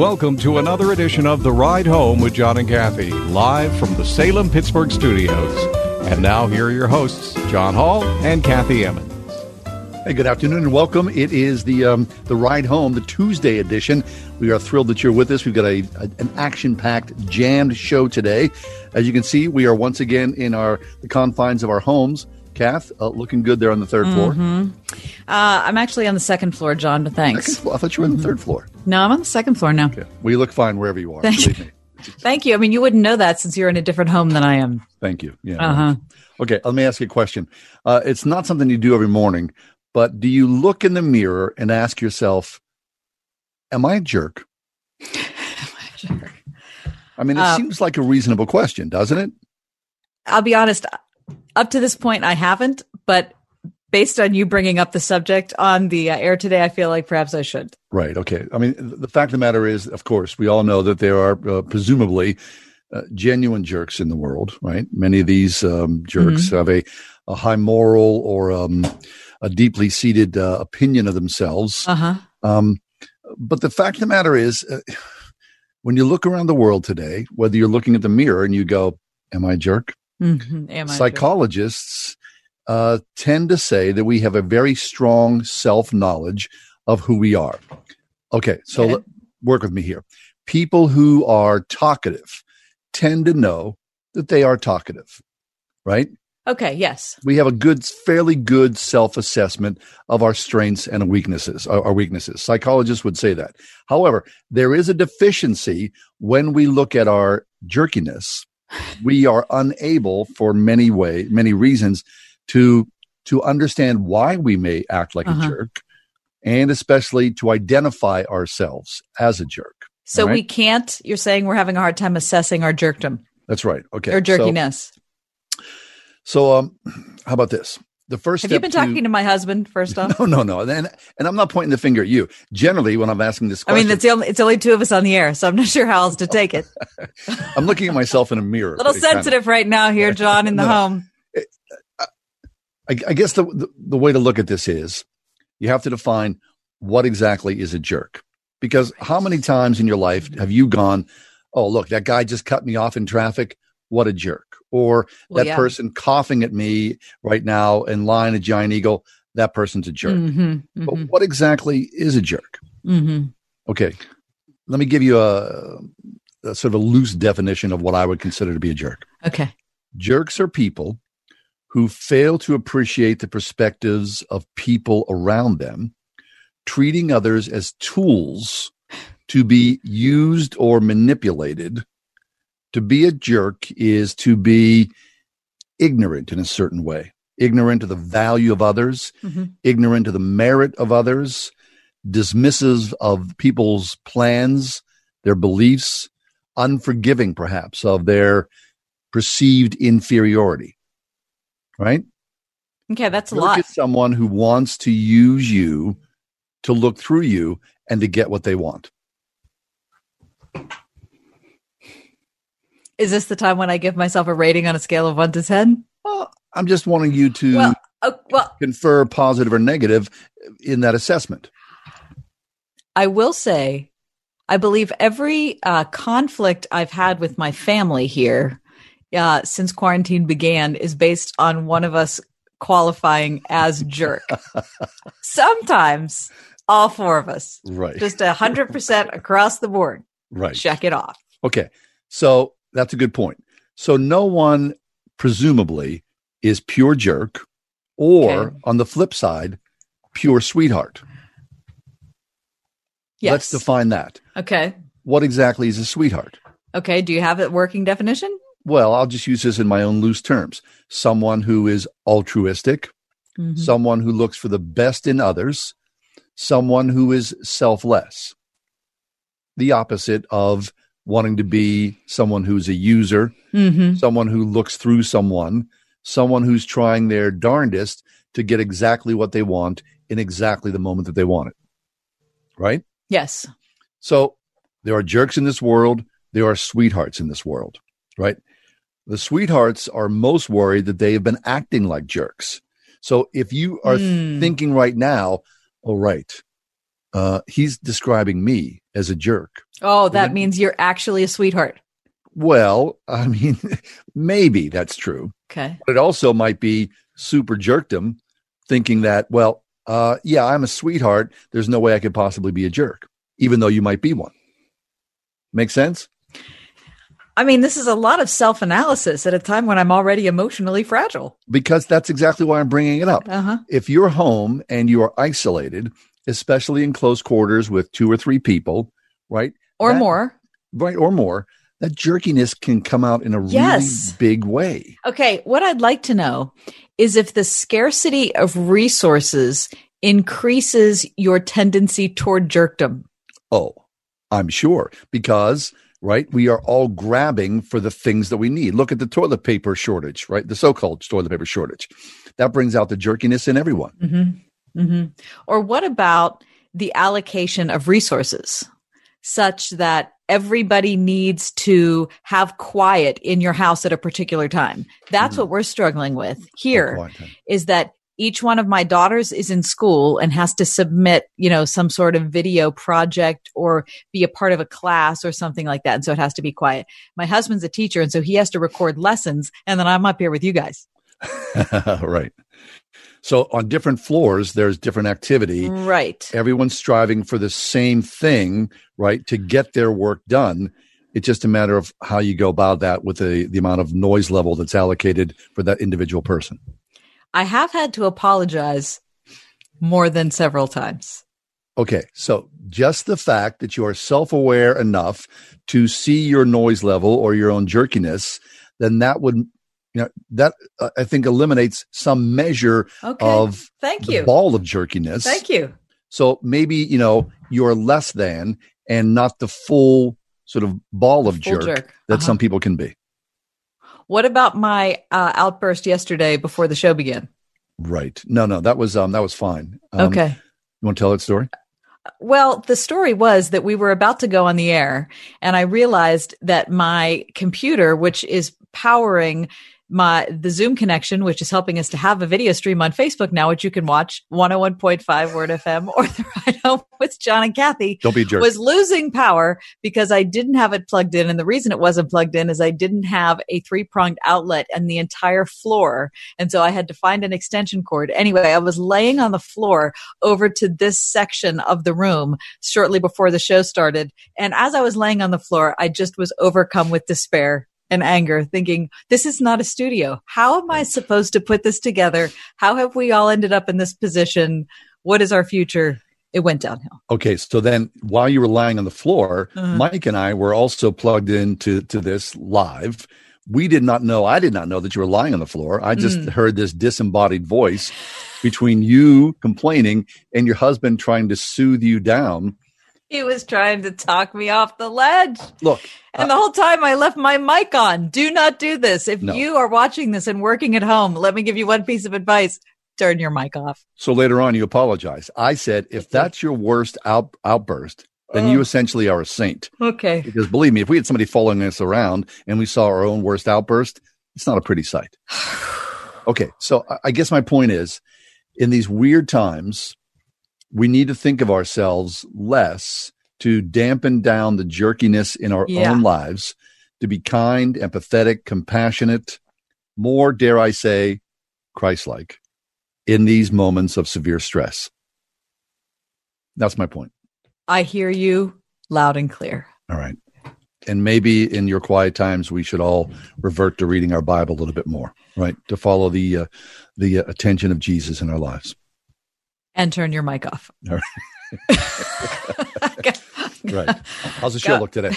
Welcome to another edition of The Ride Home with John and Kathy, live from the Salem Pittsburgh studios. And now, here are your hosts, John Hall and Kathy Emmons. Hey, good afternoon and welcome. It is the um, the ride home, the Tuesday edition. We are thrilled that you're with us. We've got a, a an action packed, jammed show today. As you can see, we are once again in our the confines of our homes. Kath, uh, looking good there on the 3rd floor. Uh, I'm actually on the second floor, John, but thanks. I thought you were on the third floor. No, I'm on the second floor now. Okay. Well, you look fine wherever you are. Thank you. Thank you. I mean, you wouldn't know that since you're in a different home than I am. Thank you. Yeah. Uh-huh. Okay, let me ask you a question. Uh, it's not something you do every morning, but do you look in the mirror and ask yourself, "Am I a jerk?" I mean, it Uh, seems like a reasonable question, doesn't it? I'll be honest, up to this point, I haven't, but based on you bringing up the subject on the uh, air today, I feel like perhaps I should. Right. Okay. I mean, the fact of the matter is, of course, we all know that there are uh, presumably uh, genuine jerks in the world, right? Many of these um, jerks have a, a high moral or um, a deeply seated uh, opinion of themselves. Uh huh. Um, but the fact of the matter is, uh, when you look around the world today, whether you're looking at the mirror and you go, Am I a jerk? Mm-hmm. Psychologists uh, tend to say that we have a very strong self knowledge of who we are. Okay, so Okay. let- work with me here. People who are talkative tend to know that they are talkative, right? Okay. Yes. We have a good, fairly good self assessment of our strengths and weaknesses, our, our weaknesses. Psychologists would say that. However, there is a deficiency when we look at our jerkiness. We are unable, for many way, many reasons, to to understand why we may act like Uh-huh. a jerk, and especially to identify ourselves as a jerk. So right. we can't. You're saying we're having a hard time assessing our jerkdom That's right. Okay. or So- jerkiness. So, um, how about this? The first. Have you been talking to my husband first off? No, no, no. And, and I'm not pointing the finger at you. Generally, when I'm asking this question I mean, it's the only, it's only two of us on the air, so I'm not sure how else to take it. I'm looking at myself in a mirror. A little It's kind of- sensitive right now here, John, in the No. home. Uh, I, I guess the, the the way to look at this is you have to define what exactly is a jerk. Because how many times in your life have you gone, "Oh, look, that guy just cut me off in traffic. What a jerk!" Or Well, that yeah. person coughing at me right now in line at Giant Eagle. That person's a jerk. Mhm, But mhm, what exactly is a jerk? mhm. Okay, let me give you a, a sort of a loose definition of what I would consider to be a jerk. Okay. Jerks are people who fail to appreciate the perspectives of people around them, treating others as tools to be used or manipulated. To be a jerk is to be ignorant in a certain way, ignorant of the value of others, Mhm. ignorant of the merit of others, dismissive of people's plans, their beliefs, unforgiving perhaps of their perceived inferiority. Right? Okay, that's a Look lot. at someone who wants to use you to look through you and to get what they want. Is this the time when I give myself a rating on a scale of one to ten? Well, I'm just wanting you to Well, oh, well, confer positive or negative in that assessment. I will say, I believe every uh, conflict I've had with my family here uh, since quarantine began is based on one of us qualifying as jerk. Sometimes all four of us, Right. just a hundred percent across the board. right. Check it off. Okay. So that's a good point. So no one presumably is pure jerk or Okay. on the flip side, pure sweetheart. Yes. Let's define that. okay. What exactly is a sweetheart? Okay. Do you have a working definition? well, I'll just use this in my own loose terms. Someone who is altruistic, Mhm. someone who looks for the best in others, someone who is selfless. The opposite of wanting to be someone who's a user, Mhm. someone who looks through someone, someone who's trying their darndest to get exactly what they want in exactly the moment that they want it. Right? Yes. So there are jerks in this world, there are sweethearts in this world, right? The sweethearts are most worried that they have been acting like jerks. So if you are Hmm. thinking right now, oh, right, uh, he's describing me as a jerk. Oh, that means you're actually a sweetheart. Well, I mean, maybe that's true, Okay. but it also might be super jerkdom thinking that, well, uh, yeah, I'm a sweetheart. There's no way I could possibly be a jerk, even though you might be one. Make sense? I mean, this is a lot of self analysis at a time when I'm already emotionally fragile. Because that's exactly why I'm bringing it up. Uh huh. if you're home and you are isolated, especially in close quarters with two or three people, right? Or That- more. Right or more, that jerkiness can come out in a really big way. Okay. What I'd like to know is if the scarcity of resources increases your tendency toward jerkdom. Oh, I'm sure because right, we are all grabbing for the things that we need. Look at the toilet paper shortage, right? The so-called toilet paper shortage. That brings out the jerkiness in everyone. Mm-hmm. Mm-hmm. Or what about the allocation of resources such that everybody needs to have quiet in your house at a particular time? That's Mhm. what we're struggling with here is that each one of my daughters is in school and has to submit, you know, some sort of video project or be a part of a class or something like that. And so it has to be quiet. My husband's a teacher. And so he has to record lessons. And then I'm up here with you guys. right. So on different floors, there's different activity. Right. everyone's striving for the same thing, right? To get their work done. It's just a matter of how you go about that with the, the amount of noise level that's allocated for that individual person. I have had to apologize more than several times. Okay. So just the fact that you are self aware enough to see your noise level or your own jerkiness, then that would, you know, that uh, I think eliminates some measure Okay. of Thank you. ball of jerkiness. Thank you. So maybe, you know, you're less than and not the full sort of ball of jerk, jerk. that Uh-huh. some people can be. What about my uh, outburst yesterday before the show began? Right. No, no, that was um that was fine. Um, okay. You want to tell that story? Well, the story was that we were about to go on the air, and I realized that my computer, which is powering my the Zoom connection, which is helping us to have a video stream on Facebook now, which you can watch 101.5 Word FM or the Ride Home with John and Kathy, Don't be jerk. was losing power because I didn't have it plugged in. And the reason it wasn't plugged in is I didn't have a three pronged outlet and the entire floor. And so I had to find an extension cord. Anyway, I was laying on the floor over to this section of the room shortly before the show started. And as I was laying on the floor, I just was overcome with despair and anger, thinking, this is not a studio. How am I supposed to put this together? How have we all ended up in this position? What is our future? It went downhill. Okay, so then while you were lying on the floor, Uh-huh. Mike and I were also plugged into to this live. We did not know, I did not know that you were lying on the floor. I just Mm. heard this disembodied voice between you complaining and your husband trying to soothe you down. He was trying to talk me off the ledge. Look, And the uh, whole time I left my mic on. Do not do this. If No. you are watching this and working at home, let me give you one piece of advice. Turn your mic off. so later on you apologize. I said, if that's your worst out, outburst, then Oh. you essentially are a saint. Okay. Because believe me, if we had somebody following us around and we saw our own worst outburst, it's not a pretty sight. Okay, so I guess my point is in these weird times, we need to think of ourselves less to dampen down the jerkiness in our Yeah. own lives, to be kind, empathetic, compassionate, more, dare I say, Christ like in these moments of severe stress. That's my point. I hear you loud and clear. All right. And maybe in your quiet times, we should all revert to reading our Bible a little bit more, right? To follow the uh, the uh, attention of Jesus in our lives. And turn your mic off. All I Right. How's the show look today?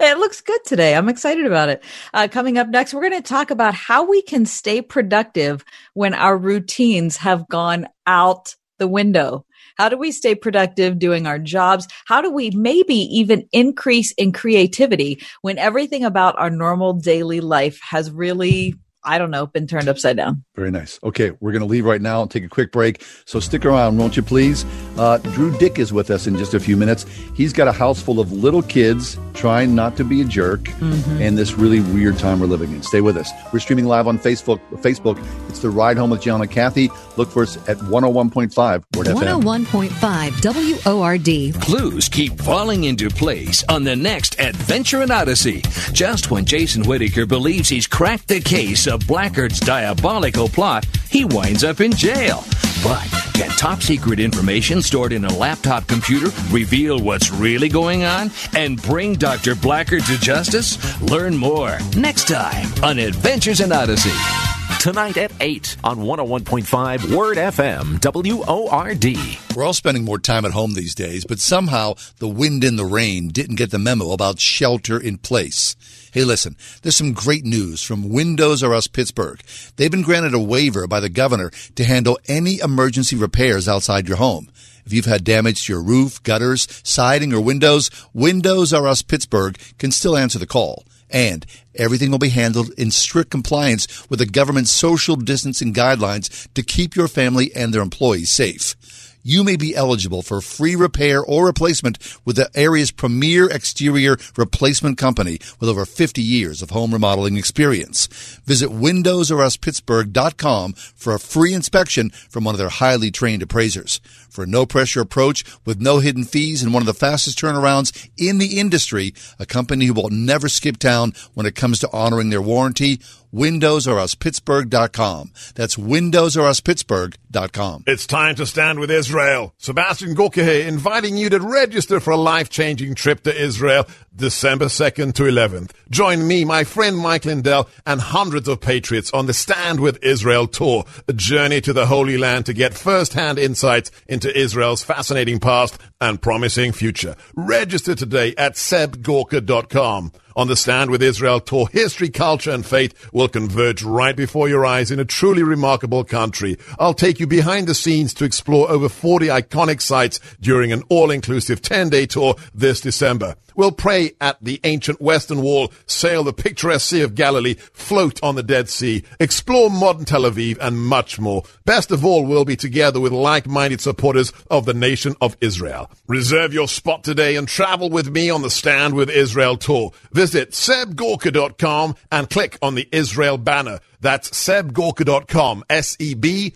It looks good today. I'm excited about it. Uh, coming up next, we're going to talk about how we can stay productive when our routines have gone out the window. How do we stay productive doing our jobs? How do we maybe even increase in creativity when everything about our normal daily life has really I don't know, been turned upside down. Very nice. Okay, we're going to leave right now and take a quick break. So stick around, won't you please? Uh, Drew Dyck is with us in just a few minutes. He's got a house full of little kids trying not to be a jerk mm-hmm. in this really weird time we're living in. Stay with us. We're streaming live on Facebook. Facebook. It's the Ride Home with John and Kathy. Look for us at 101.5 Word 101.5 WORD. Clues keep falling into place on the next Adventure in Odyssey. Just when Jason Whittaker believes he's cracked the case of Blackguard's diabolical plot, he winds up in jail. But can top secret information stored in a laptop computer reveal what's really going on and bring Dr. Blackguard to justice? Learn more next time on Adventures in Odyssey. Tonight at 8 on 101.5 Word FM, WORD. We're all spending more time at home these days, but somehow the wind and the rain didn't get the memo about shelter in place. Hey, listen, there's some great news from Windows R Us Pittsburgh. They've been granted a waiver by the governor to handle any emergency repairs outside your home. If you've had damage to your roof, gutters, siding, or windows, Windows R Us Pittsburgh can still answer the call. And everything will be handled in strict compliance with the government's social distancing guidelines to keep your family and their employees safe you may be eligible for free repair or replacement with the area's premier exterior replacement company with over 50 years of home remodeling experience. Visit WindowsRUsPittsburgh.com for a free inspection from one of their highly trained appraisers. For a no pressure approach with no hidden fees and one of the fastest turnarounds in the industry, a company who will never skip town when it comes to honoring their warranty, WindowsRUsPittsburgh.com. That's WindowsRUsPittsburgh.com. It's time to stand with Israel. Sebastian Gorka here, inviting you to register for a life-changing trip to Israel December 2nd to 11th. Join me, my friend Mike Lindell, and hundreds of patriots on the Stand with Israel tour, a journey to the Holy Land to get first-hand insights into Israel's fascinating past and promising future. Register today at sebgorka.com. On the Stand with Israel tour, history, culture, and faith will converge right before your eyes in a truly remarkable country. I'll take you behind the scenes to explore over 40 iconic sites during an all-inclusive 10-day tour this December. We'll pray at the ancient Western Wall, sail the picturesque Sea of Galilee, float on the Dead Sea, explore modern Tel Aviv, and much more. Best of all, we'll be together with like-minded supporters of the nation of Israel. Reserve your spot today and travel with me on the Stand with Israel tour. Visit sebgorka.com and click on the Israel banner. That's sebgorka.com, S-E-B-G-O-R-K-A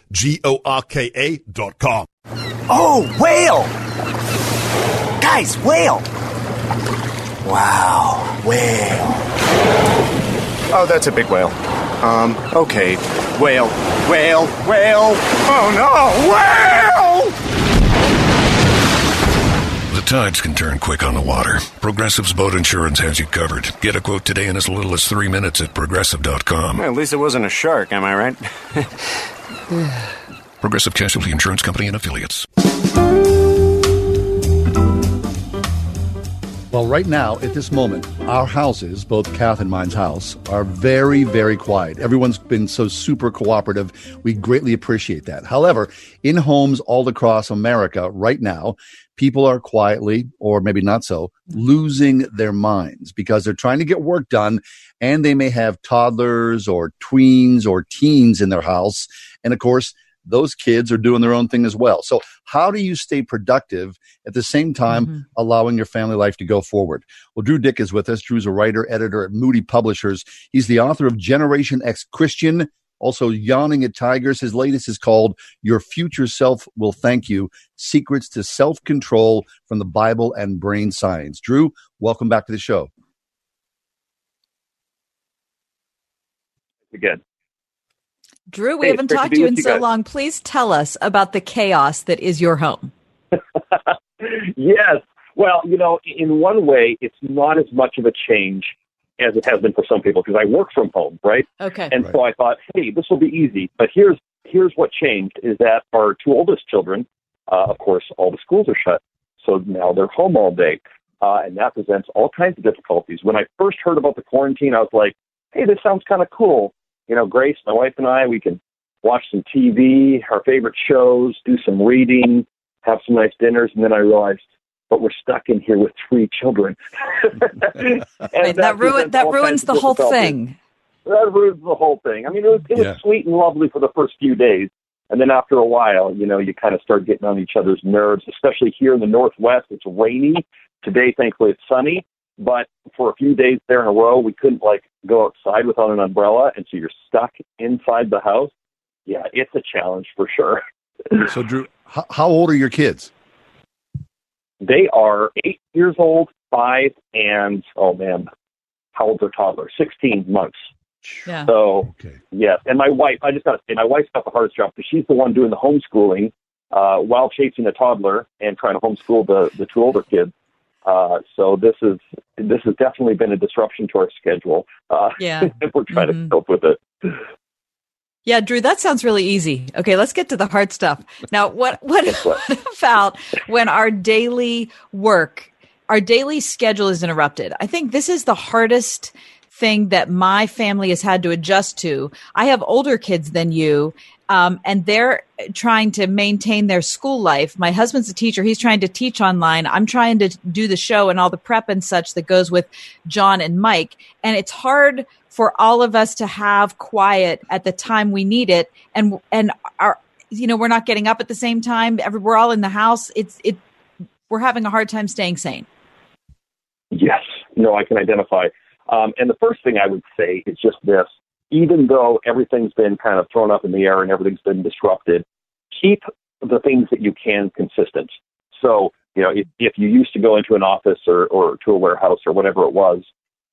dot com. Oh, whale! Guys, whale! Wow, whale. Oh, that's a big whale. Um, okay. Whale, whale, whale. Oh no, whale! The tides can turn quick on the water. Progressive's boat insurance has you covered. Get a quote today in as little as three minutes at progressive.com. Well, at least it wasn't a shark, am I right? Progressive Casualty Insurance Company and Affiliates. Well, right now, at this moment, our houses, both Kath and mine's house, are very, very quiet. Everyone's been so super cooperative. We greatly appreciate that. However, in homes all across America right now, people are quietly, or maybe not so, losing their minds because they're trying to get work done and they may have toddlers or tweens or teens in their house. And of course, those kids are doing their own thing as well. So, how do you stay productive at the same time mm-hmm. allowing your family life to go forward? Well, Drew Dyck is with us. Drew's a writer, editor at Moody Publishers. He's the author of Generation ExChristian, also Yawning at Tigers. His latest is called Your Future Self Will Thank You Secrets to Self Control from the Bible and Brain Science. Drew, welcome back to the show. Again. Drew, we hey, haven't talked to you in so long. Please tell us about the chaos that is your home. yes. Well, you know, in one way, it's not as much of a change as it has been for some people because I work from home, right? Okay. And right. so I thought, hey, this will be easy. But here's here's what changed is that our two oldest children, uh, of course, all the schools are shut, so now they're home all day. uh, and that presents all kinds of difficulties. When I first heard about the quarantine, I was like, "Hey, this sounds kind of cool." You know, Grace, my wife, and I, we can watch some TV, our favorite shows, do some reading, have some nice dinners, and then I realized, but we're stuck in here with three children. And Right, that ruin that ruins the whole thing. That ruins the whole thing. I mean, it was, it was Yeah. sweet and lovely for the first few days. And then after a while, you know, you kind of start getting on each other's nerves, especially here in the Northwest. It's rainy. Today, thankfully, it's sunny. But for a few days there in a row, we couldn't like go outside without an umbrella. And so you're stuck inside the house. Yeah, it's a challenge for sure. So, Drew, how, how old are your kids? They are eight years old, five, and oh man, how old's their toddler? 16 months. Yeah. So, yes. And my wife, I just got to say, my wife's got the hardest job because she's the one doing the homeschooling uh, while chasing a toddler and trying to homeschool the, the two older kids. Uh, so this is this has definitely been a disruption to our schedule. Uh, Yeah. Mm-hmm. we're trying to cope with it. Yeah, Drew, that sounds really easy. Okay, let's get to the hard stuff. Now, what what about when our daily work, our daily schedule is interrupted? I think this is the hardest thing that my family has had to adjust to. I have older kids than you, um, and they're trying to maintain their school life. My husband's a teacher; he's trying to teach online. I'm trying to do the show and all the prep and such that goes with John and Mike, and it's hard for all of us to have quiet at the time we need it. And and our you know we're not getting up at the same time. We're all in the house. It's it we're having a hard time staying sane. Yes, no, I can identify. Um, and the first thing I would say is just this: even though everything's been kind of thrown up in the air and everything's been disrupted, keep the things that you can consistent. So, you know, if, if you used to go into an office or, or to a warehouse or whatever it was,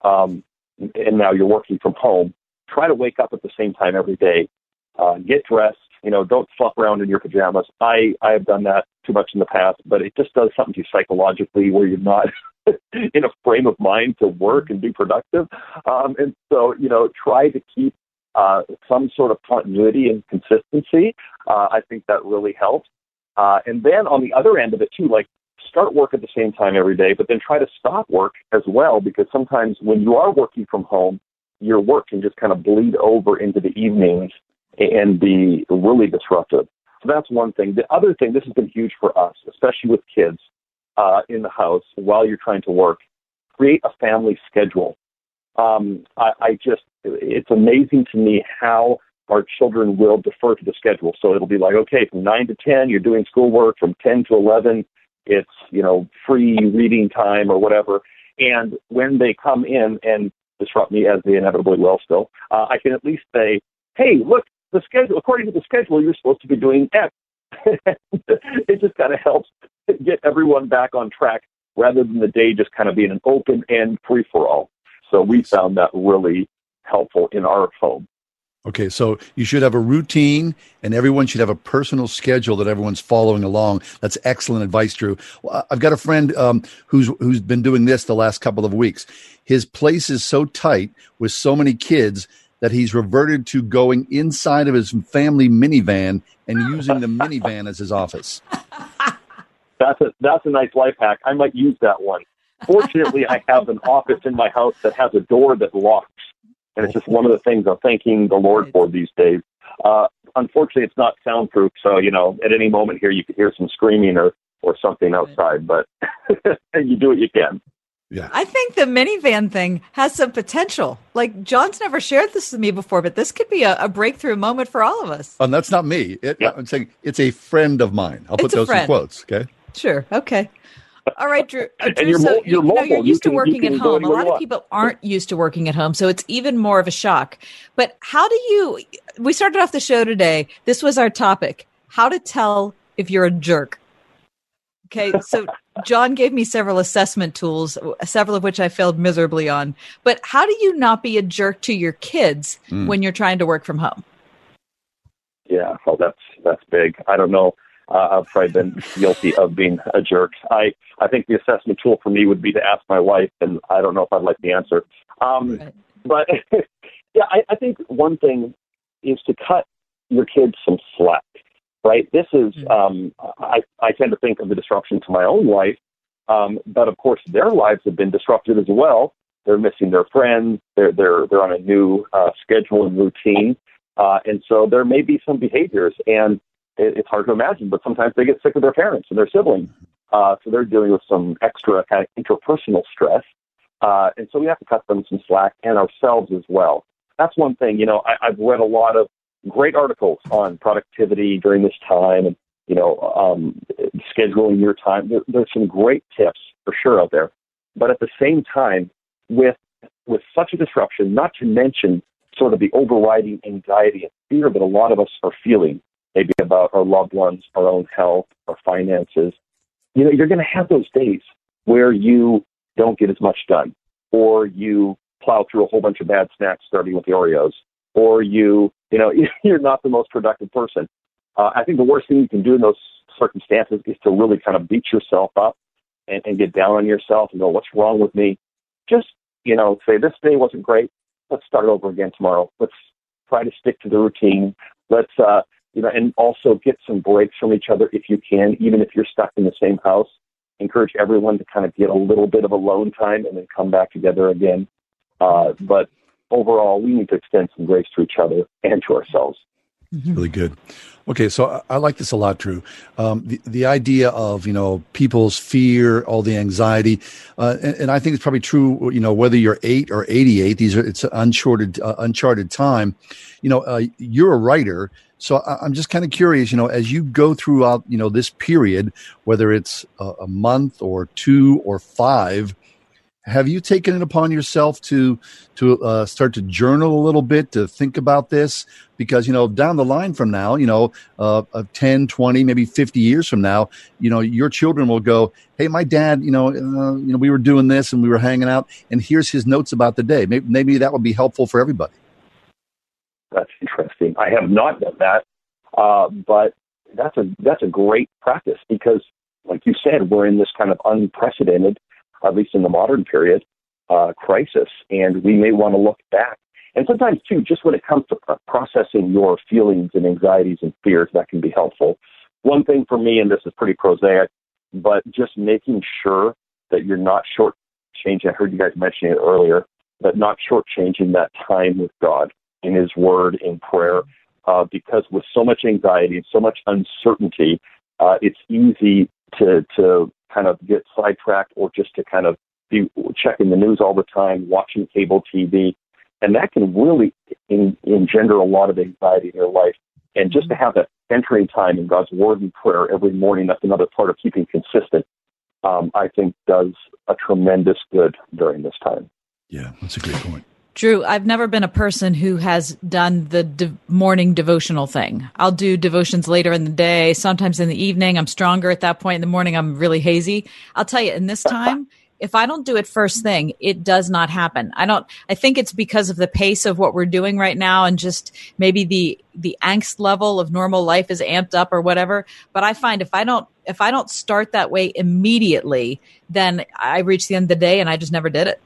um, and now you're working from home, try to wake up at the same time every day. Uh, get dressed. You know, don't flop around in your pajamas. I I have done that too much in the past, but it just does something to you psychologically where you're not in a frame of mind to work and be productive. Um, and so, you know, try to keep uh, some sort of continuity and consistency. Uh, I think that really helps. Uh, and then on the other end of it too, like start work at the same time every day, but then try to stop work as well, because sometimes when you are working from home, your work can just kind of bleed over into the evenings and be really disruptive. So that's one thing. The other thing, this has been huge for us, especially with kids uh, in the house while you're trying to work. Create a family schedule. Um, I, I just, it's amazing to me how our children will defer to the schedule. So it'll be like, okay, from 9 to 10, you're doing schoolwork. From 10 to 11, it's, you know, free reading time or whatever. And when they come in and disrupt me, as they inevitably will still, uh, I can at least say, hey, look, the schedule, according to the schedule, you're supposed to be doing X. it just kind of helps get everyone back on track rather than the day just kind of being an open end free for all. So we found that really helpful in our home. Okay, so you should have a routine, and everyone should have a personal schedule that everyone's following along. That's excellent advice, Drew. I've got a friend um, who's who's been doing this the last couple of weeks. His place is so tight with so many kids that he's reverted to going inside of his family minivan and using the minivan as his office. That's a that's a nice life hack. I might use that one. Fortunately, I have an office in my house that has a door that locks, and it's just one of the things I'm thanking the Lord for these days. Uh, unfortunately, it's not soundproof, so you know at any moment here you could hear some screaming or or something outside. But you do what you can. Yeah. I think the minivan thing has some potential. Like John's never shared this with me before, but this could be a, a breakthrough moment for all of us. And that's not me. It, I'm saying it's a friend of mine. I'll put It's a those in quotes. Okay. Sure. Okay. All right, Drew. Uh, And Drew you're so mo- you're you, know, you're mobile. You used can- to working at home. A lot of people aren't used to working at home, so it's even more of a shock. But how do you? We started off the show today. This was our topic: how to tell if you're a jerk. Okay, so John gave me several assessment tools, several of which I failed miserably on. But how do you not be a jerk to your kids Mm. when you're trying to work from home? Yeah, well, that's that's big. I don't know. Uh, I've probably been guilty of being a jerk. I I think the assessment tool for me would be to ask my wife, and I don't know if I'd like the answer. Um, But yeah, I, I think one thing is to cut your kids some slack. Right. This is um, I I tend to think of the disruption to my own life Um, but of course, their lives have been disrupted as well. They're missing their friends. They're they're they're on a new uh, schedule and routine, uh, and so there may be some behaviors, and it, it's hard to imagine. But sometimes they get sick of their parents and their siblings, uh, so they're dealing with some extra kind of interpersonal stress, uh, and so we have to cut them some slack and ourselves as well. That's one thing. You know, I, I've read a lot of great articles on productivity during this time, and you know, um, scheduling your time. There, there's some great tips for sure out there, but at the same time, with with such a disruption, not to mention sort of the overriding anxiety and fear that a lot of us are feeling, maybe about our loved ones, our own health, our finances. You know, you're going to have those days where you don't get as much done, or you plow through a whole bunch of bad snacks, starting with the Oreos, or you, you know, you're not the most productive person. Uh, I think the worst thing you can do in those circumstances is to really kind of beat yourself up and, and get down on yourself and go, what's wrong with me? Just, you know, say this day wasn't great. Let's start over again tomorrow. Let's try to stick to the routine. Let's, uh, you know, and also get some breaks from each other if you can, even if you're stuck in the same house. Encourage everyone to kind of get a little bit of alone time and then come back together again. Uh, but overall, we need to extend some grace to each other and to ourselves. Mm-hmm. Really good. Okay, so I, I, like this a lot, Drew. Um, the the idea of you know people's fear, all the anxiety, uh, and, and, I think it's probably true. You know, whether you're eight or eighty eight, these are it's uncharted uh, uncharted time. You know, uh, you're a writer, so I, am just kind of curious. You know, as you go throughout you know this period, whether it's a, a month or two or five, have you taken it upon yourself to to uh, start to journal a little bit to think about this? Because you know down the line from now you know uh, 10 20 maybe 50 years from now you know your children will go hey my dad you know uh, you know we were doing this and we were hanging out and here's his notes about the day. Maybe, maybe that would be helpful for everybody. That's interesting. I have not done that uh, but that's a that's a great practice because like you said we're in this kind of unprecedented at least in the modern period, uh, crisis, and we may want to look back. And sometimes, too, just when it comes to processing your feelings and anxieties and fears, that can be helpful. One thing for me, and this is pretty prosaic, but just making sure that you're not shortchanging. I heard you guys mentioning it earlier, but not shortchanging that time with God in His Word, in prayer, uh, because with so much anxiety and so much uncertainty, uh, it's easy to to kind of get sidetracked or just to kind of be checking the news all the time, watching cable TV. And that can really in, engender a lot of anxiety in your life. And just to have that entering time in God's Word and prayer every morning, that's another part of keeping consistent, um, I think does a tremendous good during this time. Yeah, that's a great point. Drew, I've never been a person who has done the de- morning devotional thing. I'll do devotions later in the day, sometimes in the evening. I'm stronger at that point. In the morning, I'm really hazy. I'll tell you, in this time, if I don't do it first thing, it does not happen. I don't, I think it's because of the pace of what we're doing right now and just maybe the, the angst level of normal life is amped up or whatever. But I find if I don't, if I don't start that way immediately, then I reach the end of the day and I just never did it.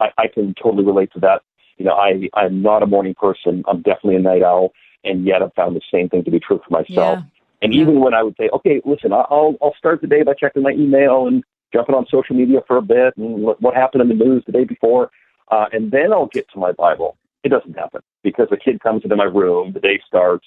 I, I can totally relate to that. You know, I I'm not a morning person. I'm definitely a night owl, and yet I've found the same thing to be true for myself. Yeah. And yeah. even when I would say, okay, listen, I'll I'll start the day by checking my email and jumping on social media for a bit and what, what happened in the news the day before, uh, and then I'll get to my Bible. It doesn't happen because a kid comes into my room, the day starts,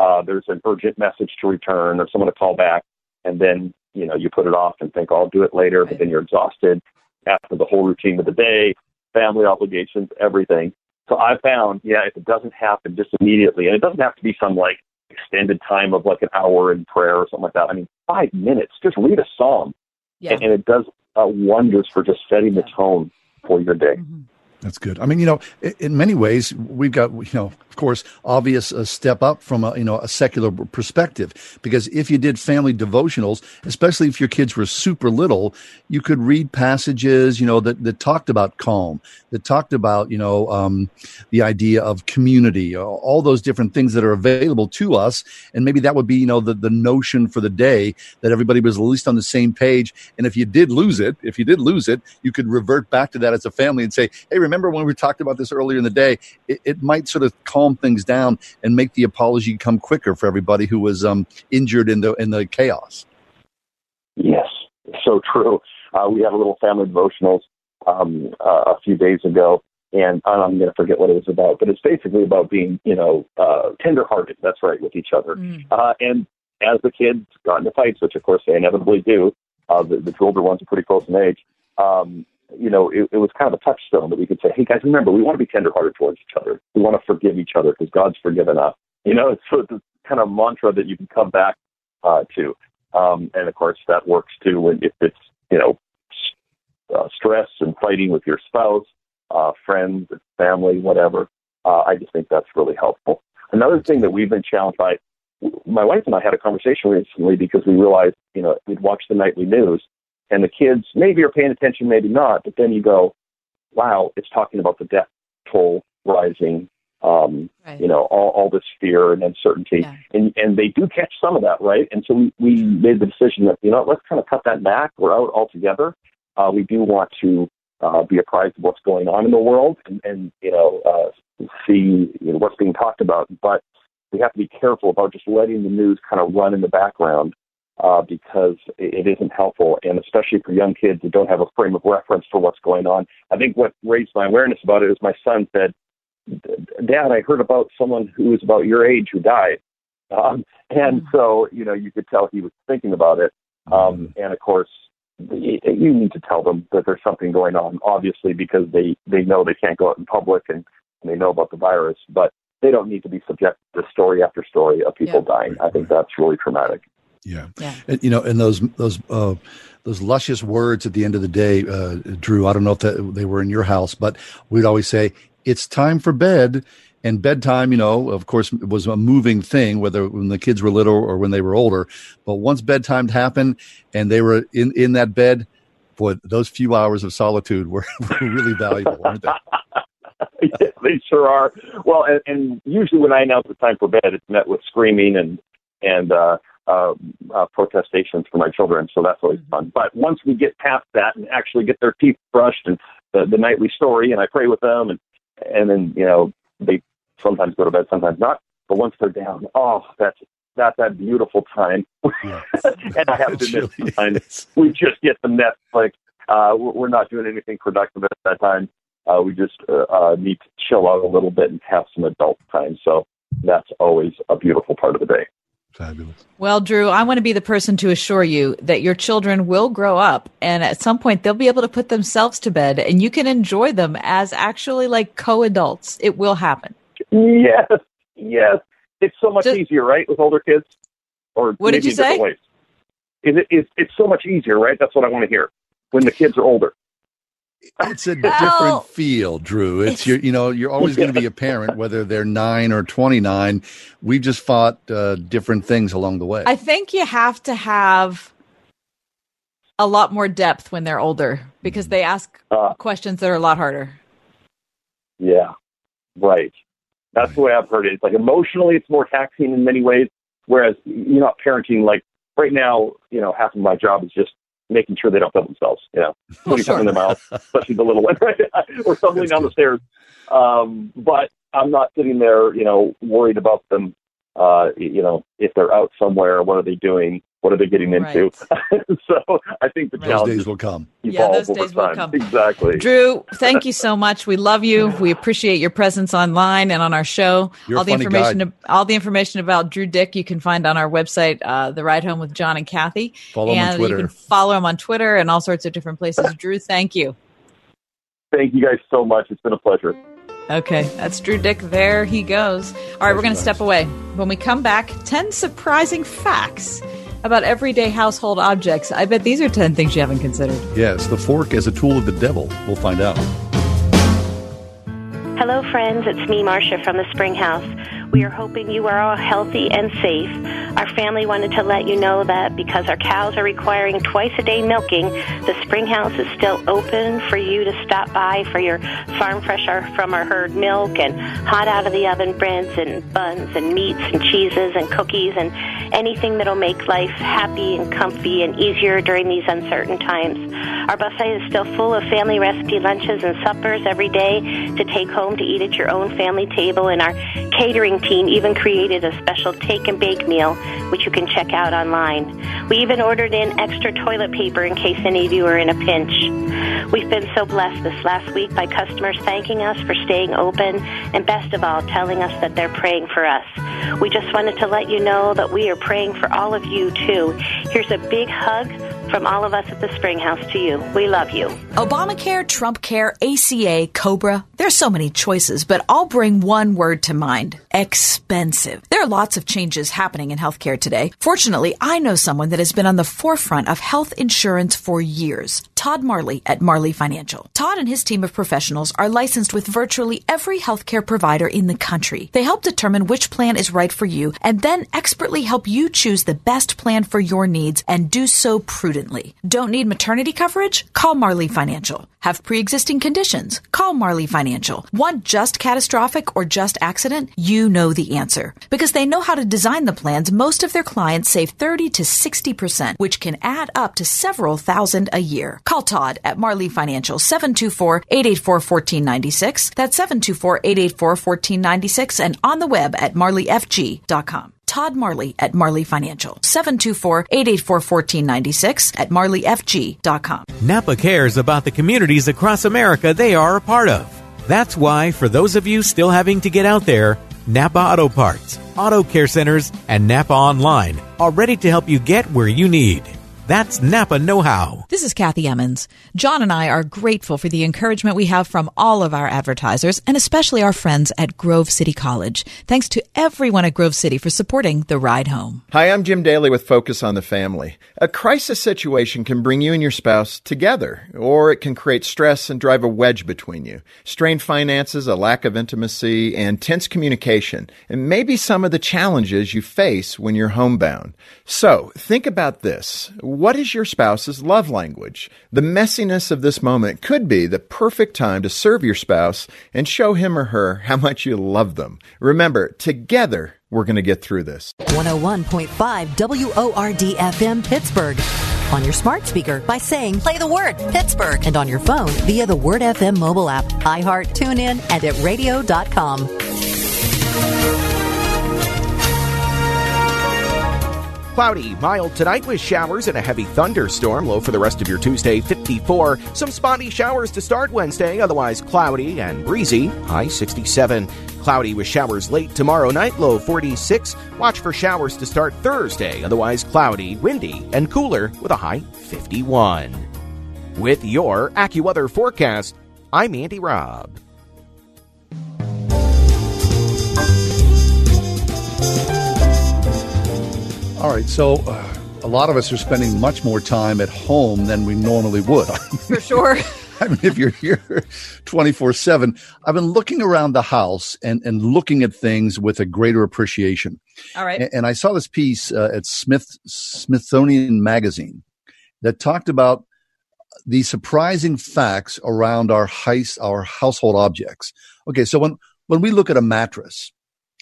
uh, there's an urgent message to return or someone to call back, and then you know you put it off and think I'll do it later, but then you're exhausted after the whole routine of the day family obligations, everything. So I found, yeah, if it doesn't happen just immediately, and it doesn't have to be some like extended time of like an hour in prayer or something like that. I mean, five minutes, just read a psalm, yeah. and, and it does uh, wonders for just setting the tone for your day. Mm-hmm. That's good. I mean, you know, in many ways, we've got, you know, of course, obvious a step up from a, you know, a secular perspective. Because if you did family devotionals, especially if your kids were super little, you could read passages, you know, that, that talked about calm, that talked about, you know, um, the idea of community, all those different things that are available to us. And maybe that would be, you know, the, the notion for the day that everybody was at least on the same page. And if you did lose it, if you did lose it, you could revert back to that as a family and say, hey, remember when we talked about this earlier in the day? It, it might sort of calm things down and make the apology come quicker for everybody who was um, injured in the in the chaos. Yes, so true. Uh, we had a little family devotionals um, uh, a few days ago, and I'm going to forget what it was about, but it's basically about being, you know, uh, tenderhearted. That's right, with each other. Mm. Uh, and as the kids got into fights, which of course they inevitably do, uh, the, the two older ones are pretty close in age. Um, you know, it, it was kind of a touchstone that we could say, hey guys, remember, we want to be tenderhearted towards each other. We want to forgive each other because God's forgiven us. You know, so it's this kind of mantra that you can come back uh, to. Um, and of course, that works too when if it's you know uh, stress and fighting with your spouse, uh, friends, family, whatever. Uh, I just think that's really helpful. Another thing that we've been challenged by, my wife and I had a conversation recently because we realized, you know, we'd watch the nightly news and the kids maybe are paying attention, maybe not, but then you go, wow, it's talking about the death toll rising, um, right. you know, all, all this fear and uncertainty. Yeah. And, and they do catch some of that, right? And so we, we made the decision that, you know, let's kind of cut that back. We're out altogether. Uh, we do want to uh, be apprised of what's going on in the world and, and you know, uh, see you know, what's being talked about. But we have to be careful about just letting the news kind of run in the background uh, because it isn't helpful, and especially for young kids who don't have a frame of reference for what's going on. I think what raised my awareness about it is my son said, "Dad, I heard about someone who was about your age who died," um, and mm. so you know you could tell he was thinking about it. Um, and of course, you need to tell them that there's something going on, obviously, because they they know they can't go out in public and, and they know about the virus, but they don't need to be subject to story after story of people yeah. dying. I think that's really traumatic. Yeah. yeah. And, you know, and those those uh, those luscious words at the end of the day, uh, Drew. I don't know if that, they were in your house, but we'd always say, "It's time for bed." And bedtime, you know, of course, was a moving thing, whether when the kids were little or when they were older. But once bedtime happened and they were in in that bed, boy, those few hours of solitude were, were really valuable, weren't they? yeah, they sure are. Well, and, and usually when I announce the time for bed, it's met with screaming and and uh, uh, uh, protestations for my children. So that's always fun. But once we get past that and actually get their teeth brushed and the, the nightly story, and I pray with them, and and then you know they sometimes go to bed, sometimes not. But once they're down, oh, that's that's that beautiful time. Yes. and I have to admit, sometimes we just get the Netflix. Uh, we're not doing anything productive at that time. Uh, we just uh, uh, need to chill out a little bit and have some adult time. So that's always a beautiful part of the day. Fabulous. Well, Drew, I want to be the person to assure you that your children will grow up and at some point they'll be able to put themselves to bed and you can enjoy them as actually like co adults. It will happen. Yes, yes. It's so much easier, right, with older kids? Or what did you say? Ways. Is it, it's, it's so much easier, right? That's what I want to hear when the kids are older it's a different feel, Drew. It's you you know you're always going to be a parent, whether they're nine or twenty nine. We've just fought uh, different things along the way. I think you have to have a lot more depth when they're older because they ask uh, questions that are a lot harder. Yeah, right. That's right. the way I've heard it. It's like emotionally, it's more taxing in many ways. Whereas you're not parenting like right now. You know, half of my job is just making sure they don't kill themselves. You know, putting sure. something in their mouth, especially the little one, right? or stumbling down the stairs. Um, but I'm not sitting there, you know, worried about them. Uh, you know, if they're out somewhere, what are they doing? What are they getting into? Right. so I think the right. those days will come. Yeah, those days will come. Exactly. Drew, thank you so much. We love you. We appreciate your presence online and on our show. You're all the information, guy. all the information about Drew Dyck, you can find on our website, uh, The Ride Home with John and Kathy. Follow and him on Twitter. You can follow him on Twitter and all sorts of different places. Drew, thank you. Thank you guys so much. It's been a pleasure. Okay, that's Drew Dyck. There he goes. All right, we're going to step away. When we come back, 10 surprising facts about everyday household objects. I bet these are 10 things you haven't considered. Yes, the fork as a tool of the devil. We'll find out. Hello, friends. It's me, Marcia, from the Spring House. We are hoping you are all healthy and safe. Our family wanted to let you know that because our cows are requiring twice a day milking, the Spring House is still open for you to stop by for your farm fresh from our herd milk and hot out of the oven breads and buns and meats and cheeses and cookies and anything that'll make life happy and comfy and easier during these uncertain times. Our buffet is still full of family recipe lunches and suppers every day to take home to eat at your own family table, and our catering quarantine even created a special take and bake meal, which you can check out online. We even ordered in extra toilet paper in case any of you are in a pinch. We've been so blessed this last week by customers thanking us for staying open and best of all, telling us that they're praying for us. We just wanted to let you know that we are praying for all of you too. Here's a big hug from all of us at the Springhouse to you. We love you. Obamacare, Trump Care, ACA, Cobra. There's so many choices, but I'll bring one word to mind expensive. There are lots of changes happening in healthcare today. Fortunately, I know someone that has been on the forefront of health insurance for years. Todd Marley at Marley Financial. Todd and his team of professionals are licensed with virtually every healthcare provider in the country. They help determine which plan is right for you and then expertly help you choose the best plan for your needs and do so prudently. Don't need maternity coverage? Call Marley Financial. Have pre-existing conditions? Call Marley Financial. Want just catastrophic or just accident? You know the answer. Because they know how to design the plans, most of their clients save 30 to 60%, which can add up to several thousand a year. Call Todd at Marley Financial 724-884-1496. That's 724-884-1496 and on the web at marleyfg.com. Todd Marley at Marley Financial 724-884-1496 at marleyfg.com. Napa cares about the communities across America they are a part of. That's why, for those of you still having to get out there, Napa Auto Parts, Auto Care Centers, and Napa Online are ready to help you get where you need. That's Napa Know How. This is Kathy Emmons. John and I are grateful for the encouragement we have from all of our advertisers and especially our friends at Grove City College. Thanks to everyone at Grove City for supporting the ride home. Hi, I'm Jim Daly with Focus on the Family. A crisis situation can bring you and your spouse together, or it can create stress and drive a wedge between you. Strained finances, a lack of intimacy, and tense communication, and maybe some of the challenges you face when you're homebound. So, think about this. What is your spouse's love language? The messiness of this moment could be the perfect time to serve your spouse and show him or her how much you love them. Remember, together, we're going to get through this. 101.5 WORD FM Pittsburgh. On your smart speaker by saying, play the word Pittsburgh. And on your phone via the Word FM mobile app, iHeart, TuneIn, and at radio.com. Cloudy, mild tonight with showers and a heavy thunderstorm. Low for the rest of your Tuesday, 54. Some spotty showers to start Wednesday, otherwise cloudy and breezy. High 67. Cloudy with showers late tomorrow night, low 46. Watch for showers to start Thursday, otherwise cloudy, windy, and cooler with a high 51. With your AccuWeather forecast, I'm Andy Robb. All right, so uh, a lot of us are spending much more time at home than we normally would. For sure. I mean, if you're here 24 7, I've been looking around the house and, and looking at things with a greater appreciation. All right. And, and I saw this piece uh, at Smith Smithsonian Magazine that talked about the surprising facts around our heist, our household objects. Okay, so when when we look at a mattress,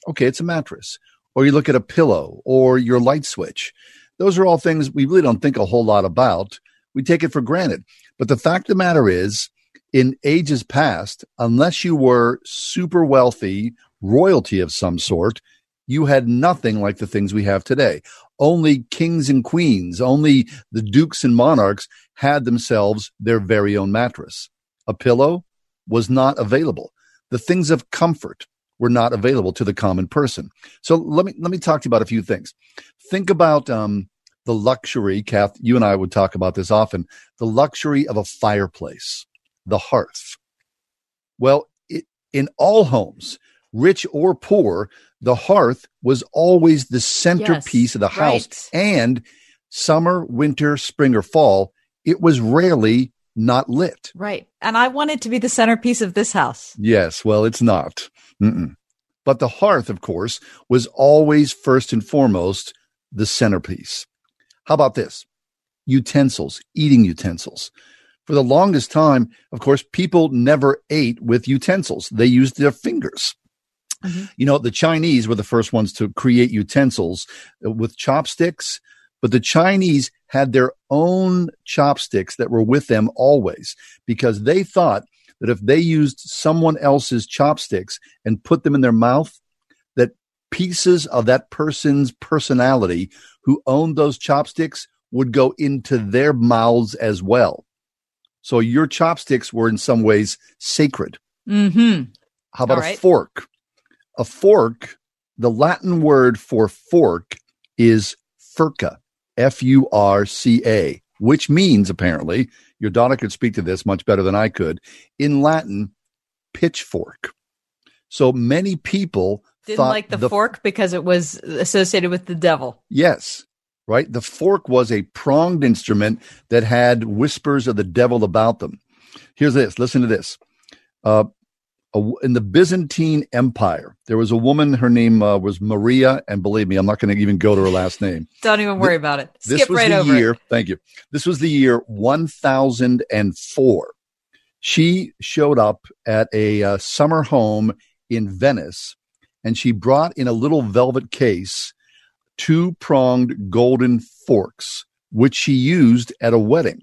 okay, it's a mattress, or you look at a pillow or your light switch, those are all things we really don't think a whole lot about. We take it for granted. But the fact of the matter is, in ages past, unless you were super wealthy, royalty of some sort, you had nothing like the things we have today. Only kings and queens, only the dukes and monarchs had themselves their very own mattress. A pillow was not available. The things of comfort were not available to the common person. So let me let me talk to you about a few things. Think about um, the luxury, Kath. You and I would talk about this often. The luxury of a fireplace, the hearth. Well, it, in all homes, rich or poor, the hearth was always the centerpiece Yes, of the house. right. And summer, winter, spring, or fall, it was rarely not lit. Right. And I want it to be the centerpiece of this house. Yes, well, it's not. Mm-mm. But the hearth, of course, was always first and foremost the centerpiece. How about this? Utensils, eating utensils. For the longest time, of course, people never ate with utensils. They used their fingers. Mm-hmm. You know, the Chinese were the first ones to create utensils with chopsticks, but the Chinese had their own chopsticks that were with them always because they thought that if they used someone else's chopsticks and put them in their mouth, that pieces of that person's personality who owned those chopsticks would go into their mouths as well. So your chopsticks were in some ways sacred. Mm-hmm. How about All a fork? A fork, the Latin word for fork is furca, F U R C A, which means apparently, your daughter could speak to this much better than I could, in Latin, pitchfork. So many people Didn't thought like the, fork because it was associated with the devil. Yes, right. The fork was a pronged instrument that had whispers of the devil about them. Here's this. Listen to this. Uh, a- in the Byzantine Empire, there was a woman. Her name uh, was Maria, and believe me, I'm not going to even go to her last name. Don't even worry about it. Skip This was right the over year. it. Thank you. This was the year 1004. She showed up at a uh, summer home in Venice, and she brought in a little velvet case two pronged golden forks, which she used at a wedding.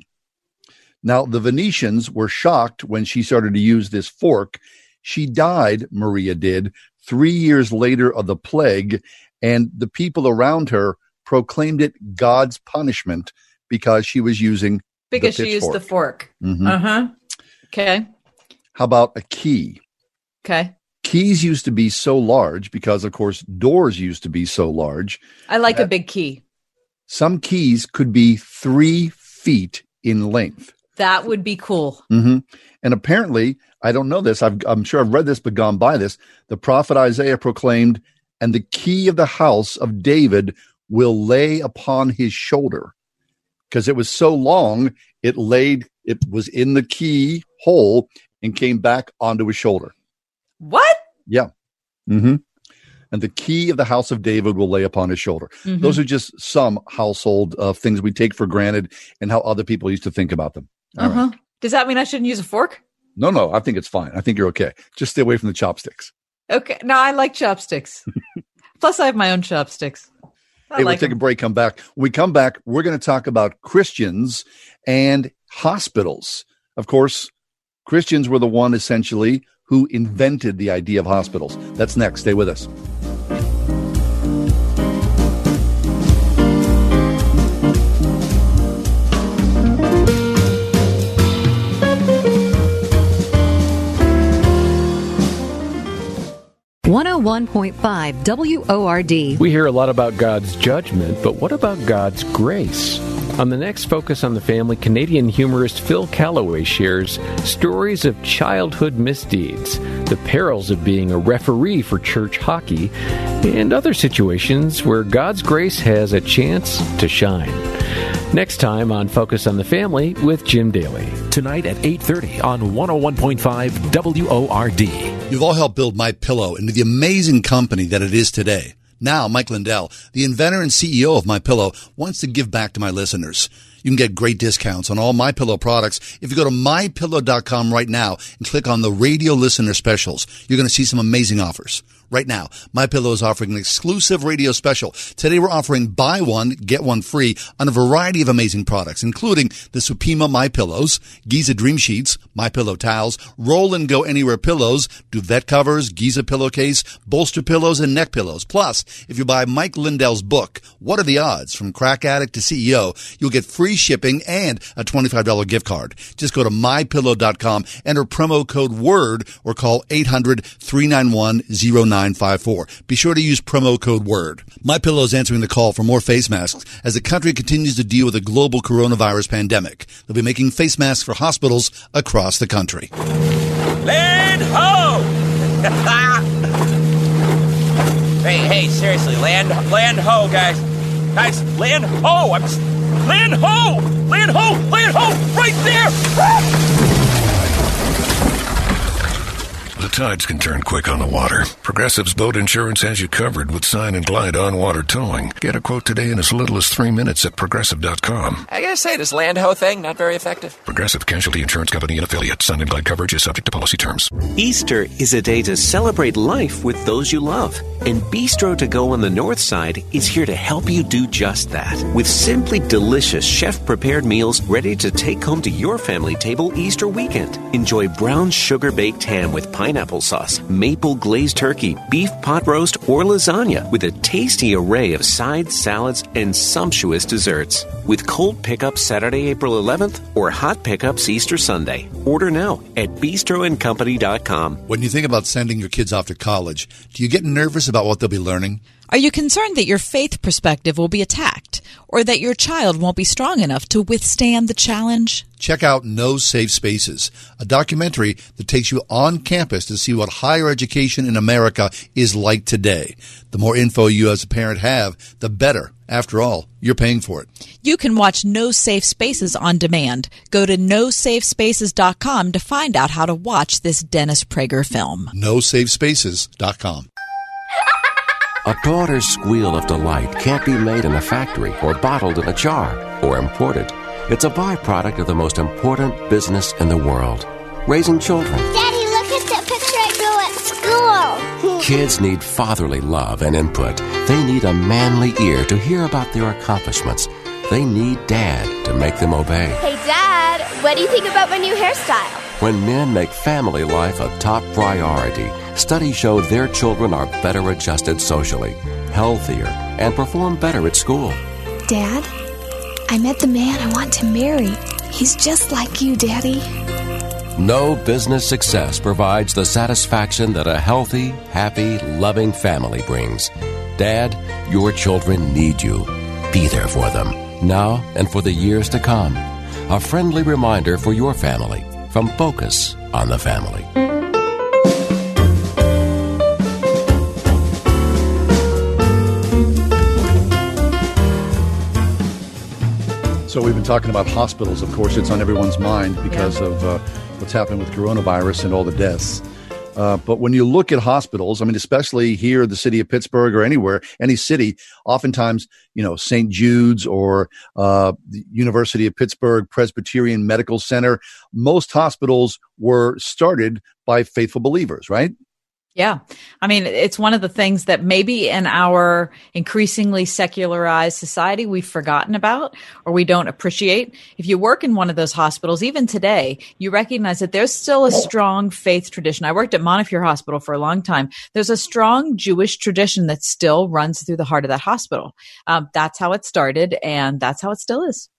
Now, the Venetians were shocked when she started to use this fork. She died, Maria did, three years later of the plague, and the people around her proclaimed it God's punishment because she was using Because she used the fork. Mhm. Uh huh. Okay. How about a key? Okay. Keys used to be so large because, of course, doors used to be so large. I like a big key. Some keys could be three feet in length. That would be cool. hmm And apparently, I don't know this. I've, I'm sure I've read this, but gone by this. The prophet Isaiah proclaimed, "And the key of the house of David will lay upon his shoulder," because it was so long, it laid, it was in the key hole and came back onto his shoulder. What? Yeah. Mm-hmm. And the key of the house of David will lay upon his shoulder. Mhm. Those are just some household uh, things we take for granted and how other people used to think about them. All Uh right. Does that mean I shouldn't use a fork? No, no, I think it's fine. I think you're okay. Just stay away from the chopsticks. Okay. No, I like chopsticks. Plus, I have my own chopsticks. I hey, like we'll take a break, come back. When we come back, we're going to talk about Christians and hospitals. Of course, Christians were the one essentially who invented the idea of hospitals. That's next. Stay with us. One oh hundred one point five WORD. We hear a lot about God's judgment, but what about God's grace? On the next Focus on the Family, Canadian humorist Phil Callaway shares stories of childhood misdeeds, the perils of being a referee for church hockey, and other situations where God's grace has a chance to shine. Next time on Focus on the Family with Jim Daly. Tonight at 8:30 on 101.5 WORD. You've all helped build My Pillow into the amazing company that it is today. Now, Mike Lindell, the inventor and CEO of My Pillow, wants to give back to my listeners. You can get great discounts on all My Pillow products if you go to mypillow.com right now and click on the radio listener specials. You're going to see some amazing offers. Right now, My Pillow is offering an exclusive radio special. Today we're offering buy one, get one free on a variety of amazing products, including the Supima My Pillows, Giza Dream Sheets, My Pillow towels, Roll and Go Anywhere pillows, duvet covers, Giza pillowcase, bolster pillows, and neck pillows. Plus, if you buy Mike Lindell's book, What Are the Odds? From Crack Addict to CEO, you'll get free shipping and a $25 gift card. Just go to mypillow.com, enter promo code WORD, or call 800-391-0954. Be sure to use promo code WORD. My Pillow is answering the call for more face masks as the country continues to deal with a global coronavirus pandemic. They'll be making face masks for hospitals across the country. Land ho! hey, hey, seriously, land, land ho, guys, guys, land ho! I'm s- land ho, land ho, land ho, right there. The tides can turn quick on the water. Progressive's boat insurance has you covered with sign and glide on water towing. Get a quote today in as little as three minutes at progressive.com. I gotta say, this land ho thing not very effective. Progressive Casualty Insurance Company and affiliate. Sign and glide coverage is subject to policy terms. Easter is a day to celebrate life with those you love. And Bistro to Go on the North Side is here to help you do just that. With simply delicious chef prepared meals ready to take home to your family table Easter weekend. Enjoy brown sugar baked ham with pineapple pineapple sauce, maple glazed turkey, beef pot roast, or lasagna with a tasty array of sides, salads, and sumptuous desserts. With cold pickup Saturday, April 11th or hot pickups Easter Sunday. Order now at bistroandcompany.com. When you think about sending your kids off to college, do you get nervous about what they'll be learning? Are you concerned that your faith perspective will be attacked or that your child won't be strong enough to withstand the challenge? Check out No Safe Spaces, a documentary that takes you on campus to see what higher education in America is like today. The more info you as a parent have, the better. After all, you're paying for it. You can watch No Safe Spaces on demand. Go to nosafespaces.com to find out how to watch this Dennis Prager film. NoSafeSpaces.com. A daughter's squeal of delight can't be made in a factory or bottled in a jar or imported. It's a byproduct of the most important business in the world raising children. Daddy, look at that picture I drew at school. Kids need fatherly love and input. They need a manly ear to hear about their accomplishments. They need dad to make them obey. Hey, Dad, what do you think about my new hairstyle? When men make family life a top priority, studies show their children are better adjusted socially, healthier, and perform better at school. Dad, I met the man I want to marry. He's just like you, Daddy. No business success provides the satisfaction that a healthy, happy, loving family brings. Dad, your children need you. Be there for them, now and for the years to come. A friendly reminder for your family from Focus on the Family. So we've been talking about hospitals. Of course, it's on everyone's mind because of uh, what's happened with coronavirus and all the deaths. Uh, but when you look at hospitals, I mean, especially here, the city of Pittsburgh or anywhere, any city, oftentimes, you know, St. Jude's or uh, the University of Pittsburgh Presbyterian Medical Center, most hospitals were started by faithful believers, right? Yeah. I mean, it's one of the things that maybe in our increasingly secularized society we've forgotten about or we don't appreciate. If you work in one of those hospitals, even today, you recognize that there's still a strong faith tradition. I worked at Montefiore Hospital for a long time. There's a strong Jewish tradition that still runs through the heart of that hospital. Um, that's how it started, and that's how it still is.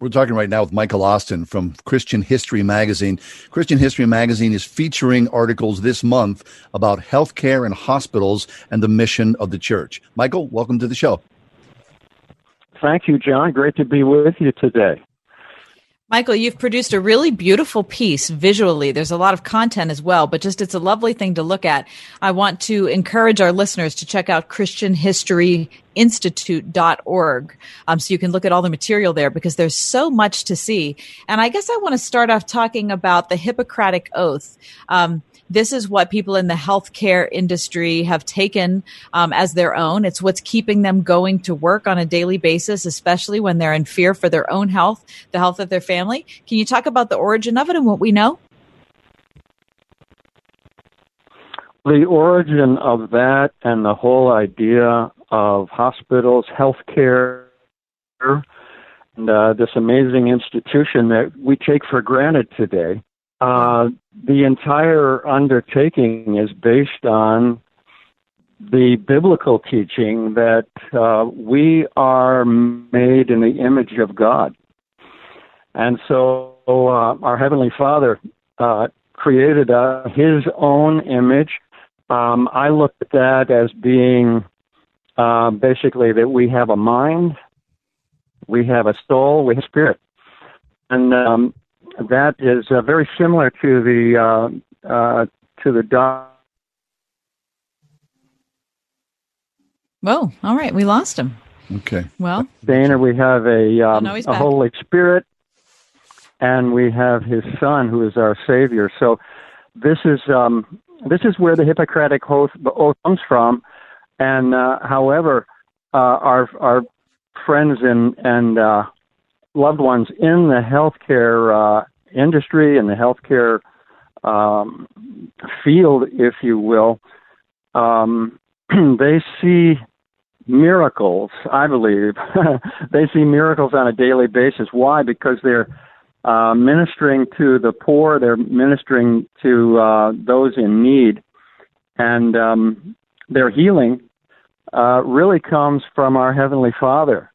We're talking right now with Michael Austin from Christian History Magazine. Christian History Magazine is featuring articles this month about healthcare and hospitals and the mission of the church. Michael, welcome to the show. Thank you, John. Great to be with you today. Michael, you've produced a really beautiful piece visually. There's a lot of content as well, but just it's a lovely thing to look at. I want to encourage our listeners to check out christianhistoryinstitute.org um, so you can look at all the material there because there's so much to see. And I guess I want to start off talking about the Hippocratic Oath. Um, this is what people in the healthcare industry have taken um, as their own. It's what's keeping them going to work on a daily basis, especially when they're in fear for their own health, the health of their family. Can you talk about the origin of it and what we know? The origin of that and the whole idea of hospitals, healthcare, and uh, this amazing institution that we take for granted today uh, the entire undertaking is based on the biblical teaching that uh, we are made in the image of God. And so uh, our Heavenly Father uh, created uh, His own image. Um, I look at that as being uh, basically that we have a mind, we have a soul, we have a spirit. And um, that is uh, very similar to the uh, uh, to the dog. Whoa! All right, we lost him. Okay. Well, Dana, we have a um, no, a back. Holy Spirit, and we have His Son, who is our Savior. So this is um, this is where the Hippocratic oath, oath comes from. And uh, however, uh, our our friends and and uh, loved ones in the healthcare uh, industry and the healthcare um, field, if you will, um, they see miracles. I believe they see miracles on a daily basis. Why? Because they're uh, ministering to the poor. They're ministering to uh, those in need, and um, their healing uh, really comes from our heavenly Father.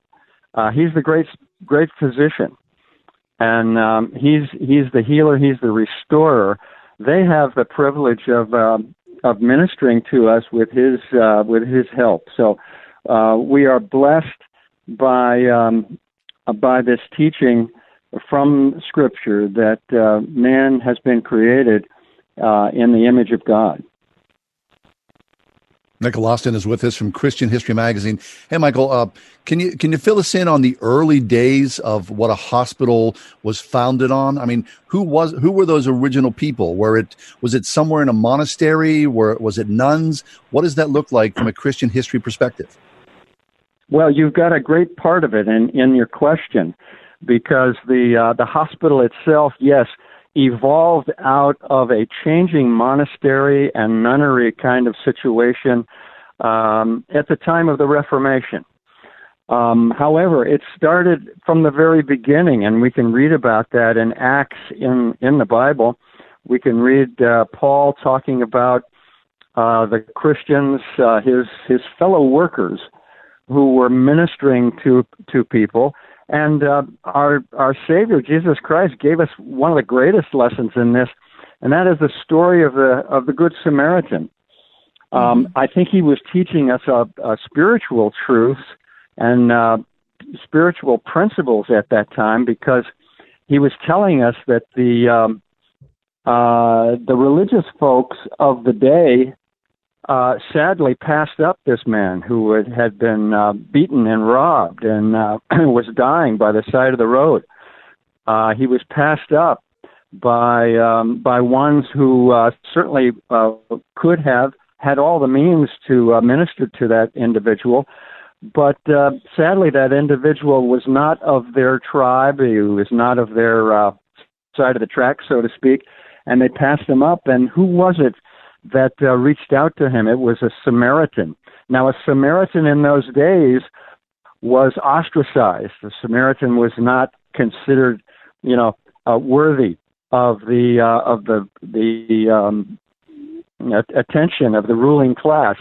Uh, he's the great great physician, and um, he's he's the healer. He's the restorer. They have the privilege of uh, of ministering to us with his uh, with his help. So uh, we are blessed by um, by this teaching from Scripture that uh, man has been created uh, in the image of God. Michael Austin is with us from Christian History Magazine. Hey, Michael, uh, can you can you fill us in on the early days of what a hospital was founded on? I mean, who was who were those original people? Were it was it somewhere in a monastery? Were was it nuns? What does that look like from a Christian history perspective? Well, you've got a great part of it in in your question, because the uh, the hospital itself, yes, evolved out of a changing monastery and nunnery kind of situation um, at the time of the Reformation. Um, however, it started from the very beginning, and we can read about that in Acts in, in the Bible. We can read uh, Paul talking about uh, the Christians, uh, his his fellow workers, who were ministering to to people, and uh, our our Savior Jesus Christ gave us one of the greatest lessons in this, and that is the story of the of the Good Samaritan. Um, mm-hmm. I think he was teaching us a, a spiritual truths and uh, spiritual principles at that time because he was telling us that the um, uh, the religious folks of the day uh, sadly passed up this man who had, been uh, beaten and robbed and uh, was dying by the side of the road. Uh, he was passed up by um, by ones who uh, certainly uh, could have had all the means to uh, minister to that individual, but uh, sadly that individual was not of their tribe. He was not of their uh, side of the track, so to speak, and they passed him up. And who was it that uh, reached out to him. It was a Samaritan. Now, a Samaritan in those days was ostracized. The Samaritan was not considered, you know, uh, worthy of the uh, of the the um, attention of the ruling class.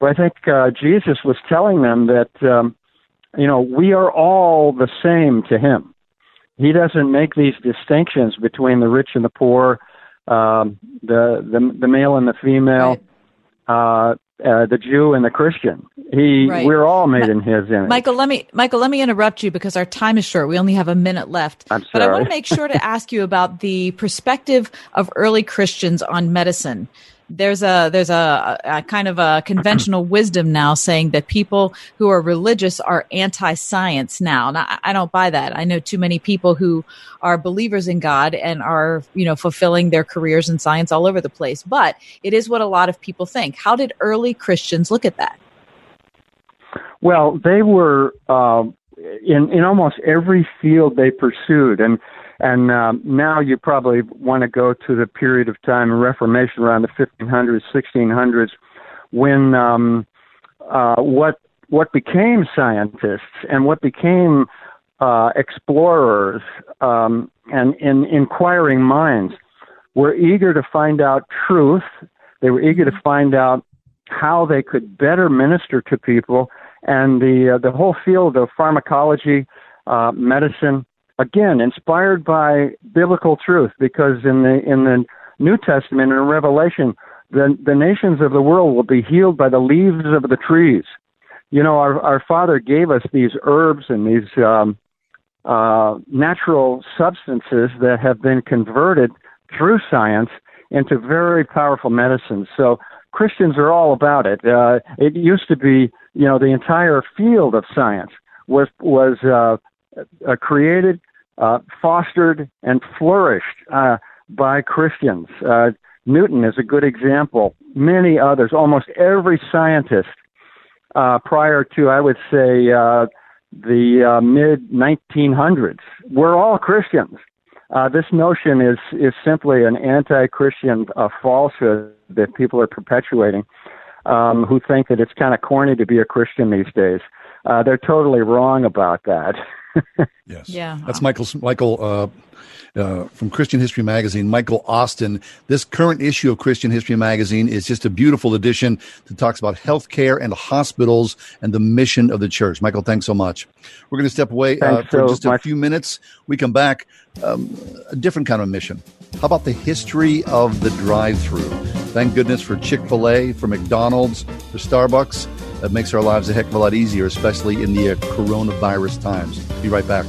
But I think uh, Jesus was telling them that, um, you know, we are all the same to Him. He doesn't make these distinctions between the rich and the poor, um, the the the male and the female, right. uh, uh, the Jew and the Christian. He, right. we're all made Ma- in His image. Michael, let me, Michael, let me interrupt you because our time is short. We only have a minute left. I'm sorry. But I want to make sure to ask you about the perspective of early Christians on medicine there's a there's a, a, kind of a conventional wisdom now saying that people who are religious are anti-science now. And I, I, don't buy that. I know too many people who are believers in God and are you know fulfilling their careers in science all over the place. But it is what a lot of people think. How did early Christians look at that? Well, they were uh, in in almost every field they pursued, and and um, now you probably want to go to the period of time of Reformation around the 1500s, 1600s, when um, uh, what what became scientists and what became uh, explorers um, and in inquiring minds were eager to find out truth. They were eager to find out how they could better minister to people, and the uh, the whole field of pharmacology, uh, medicine, again inspired by biblical truth because in the in the New Testament and Revelation the the nations of the world will be healed by the leaves of the trees. You know, our our Father gave us these herbs and these um, uh, natural substances that have been converted through science into very powerful medicines. So Christians are all about it. Uh, it used to be, you know, the entire field of science was was uh, uh, created uh, fostered and flourished uh, by Christians. Uh, Newton is a good example. Many others, almost every scientist uh, prior to, I would say, uh, the mid 1900s, were all Christians. this notion is is simply an anti-Christian falsehood that people are perpetuating, um, who think that it's kind of corny to be a Christian these days. Uh, they're totally wrong about that. yes. Yeah. That's Michael Michael uh, uh, from Christian History Magazine, Michael Austin. This current issue of Christian History Magazine is just a beautiful edition that talks about healthcare and hospitals and the mission of the church. Michael, thanks so much. We're going to step away uh, for so just a few minutes. We come back, um, a different kind of mission. How about the history of the drive-through? Thank goodness for Chick Fil A, for McDonald's, for Starbucks. That makes our lives a heck of a lot easier, especially in the uh, coronavirus times. Be right back.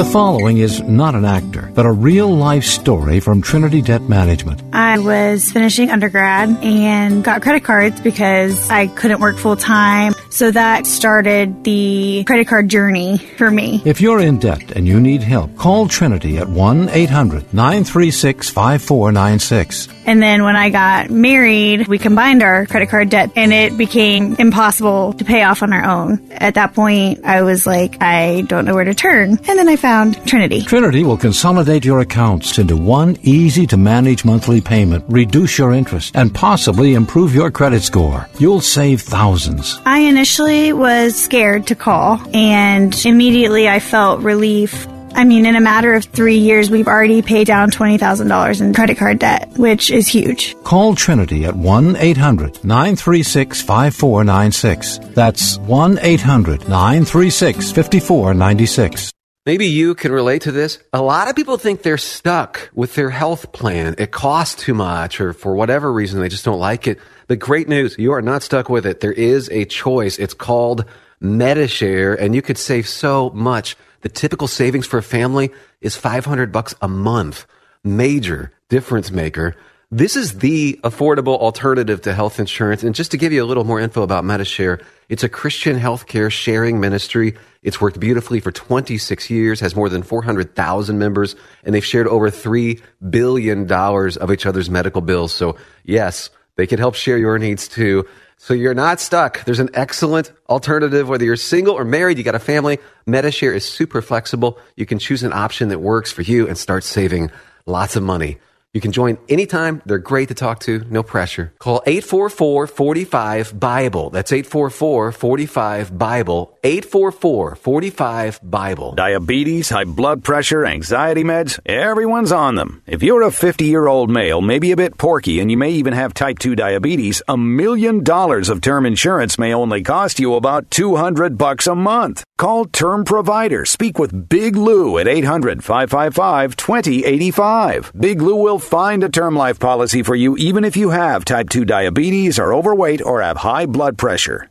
The following is not an actor, but a real life story from Trinity Debt Management. I was finishing undergrad and got credit cards because I couldn't work full time. So that started the credit card journey for me. If you're in debt and you need help, call Trinity at 1 800 936 5496. And then when I got married, we combined our credit card debt and it became impossible to pay off on our own. At that point, I was like, I don't know where to turn. And then I found Trinity. Trinity will consolidate your accounts into one easy to manage monthly payment, reduce your interest, and possibly improve your credit score. You'll save thousands. I initially was scared to call and immediately I felt relief. I mean, in a matter of three years, we've already paid down $20,000 in credit card debt, which is huge. Call Trinity at 1 800 936 5496. That's 1 800 936 5496. Maybe you can relate to this. A lot of people think they're stuck with their health plan. It costs too much, or for whatever reason, they just don't like it. The great news, you are not stuck with it. There is a choice. It's called MediShare, and you could save so much. The typical savings for a family is 500 bucks a month. Major difference maker. This is the affordable alternative to health insurance. And just to give you a little more info about MediShare, it's a Christian healthcare sharing ministry. It's worked beautifully for 26 years, has more than 400,000 members, and they've shared over $3 billion of each other's medical bills. So yes, they can help share your needs too. So you're not stuck. There's an excellent alternative, whether you're single or married, you got a family. MediShare is super flexible. You can choose an option that works for you and start saving lots of money. You can join anytime. They're great to talk to. No pressure. Call 844-45-BIBLE. That's 844-45-BIBLE. 844-45-BIBLE. Diabetes, high blood pressure, anxiety meds, everyone's on them. If you're a 50 year old male, maybe a bit porky, and you may even have type 2 diabetes, a million dollars of term insurance may only cost you about 200 bucks a month. Call Term Provider. Speak with Big Lou at 800 555 2085. Big Lou will find a term life policy for you even if you have type 2 diabetes, are overweight, or have high blood pressure.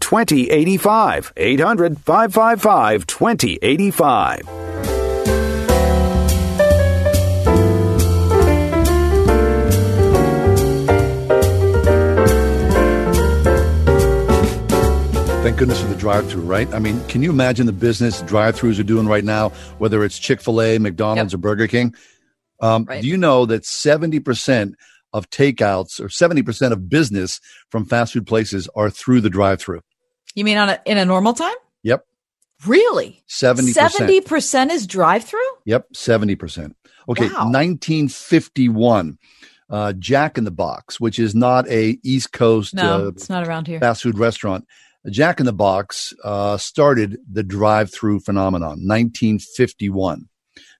2085. 800 555 2085. Thank goodness for the drive-through, right? I mean, can you imagine the business drive-throughs are doing right now, whether it's Chick-fil-A, McDonald's, or Burger King? Um, Do you know that seventy percent of takeouts or seventy percent of business from fast food places are through the drive-through? You mean on a, in a normal time? Yep, Really? seventy Seventy percent. percent is drive-through. Yep, seventy percent. Okay, Wow. nineteen fifty-one. Uh, Jack in the Box, which is not a East Coast No, uh, it's not around here. fast food restaurant. Jack in the Box uh, started the drive-through phenomenon, 1951.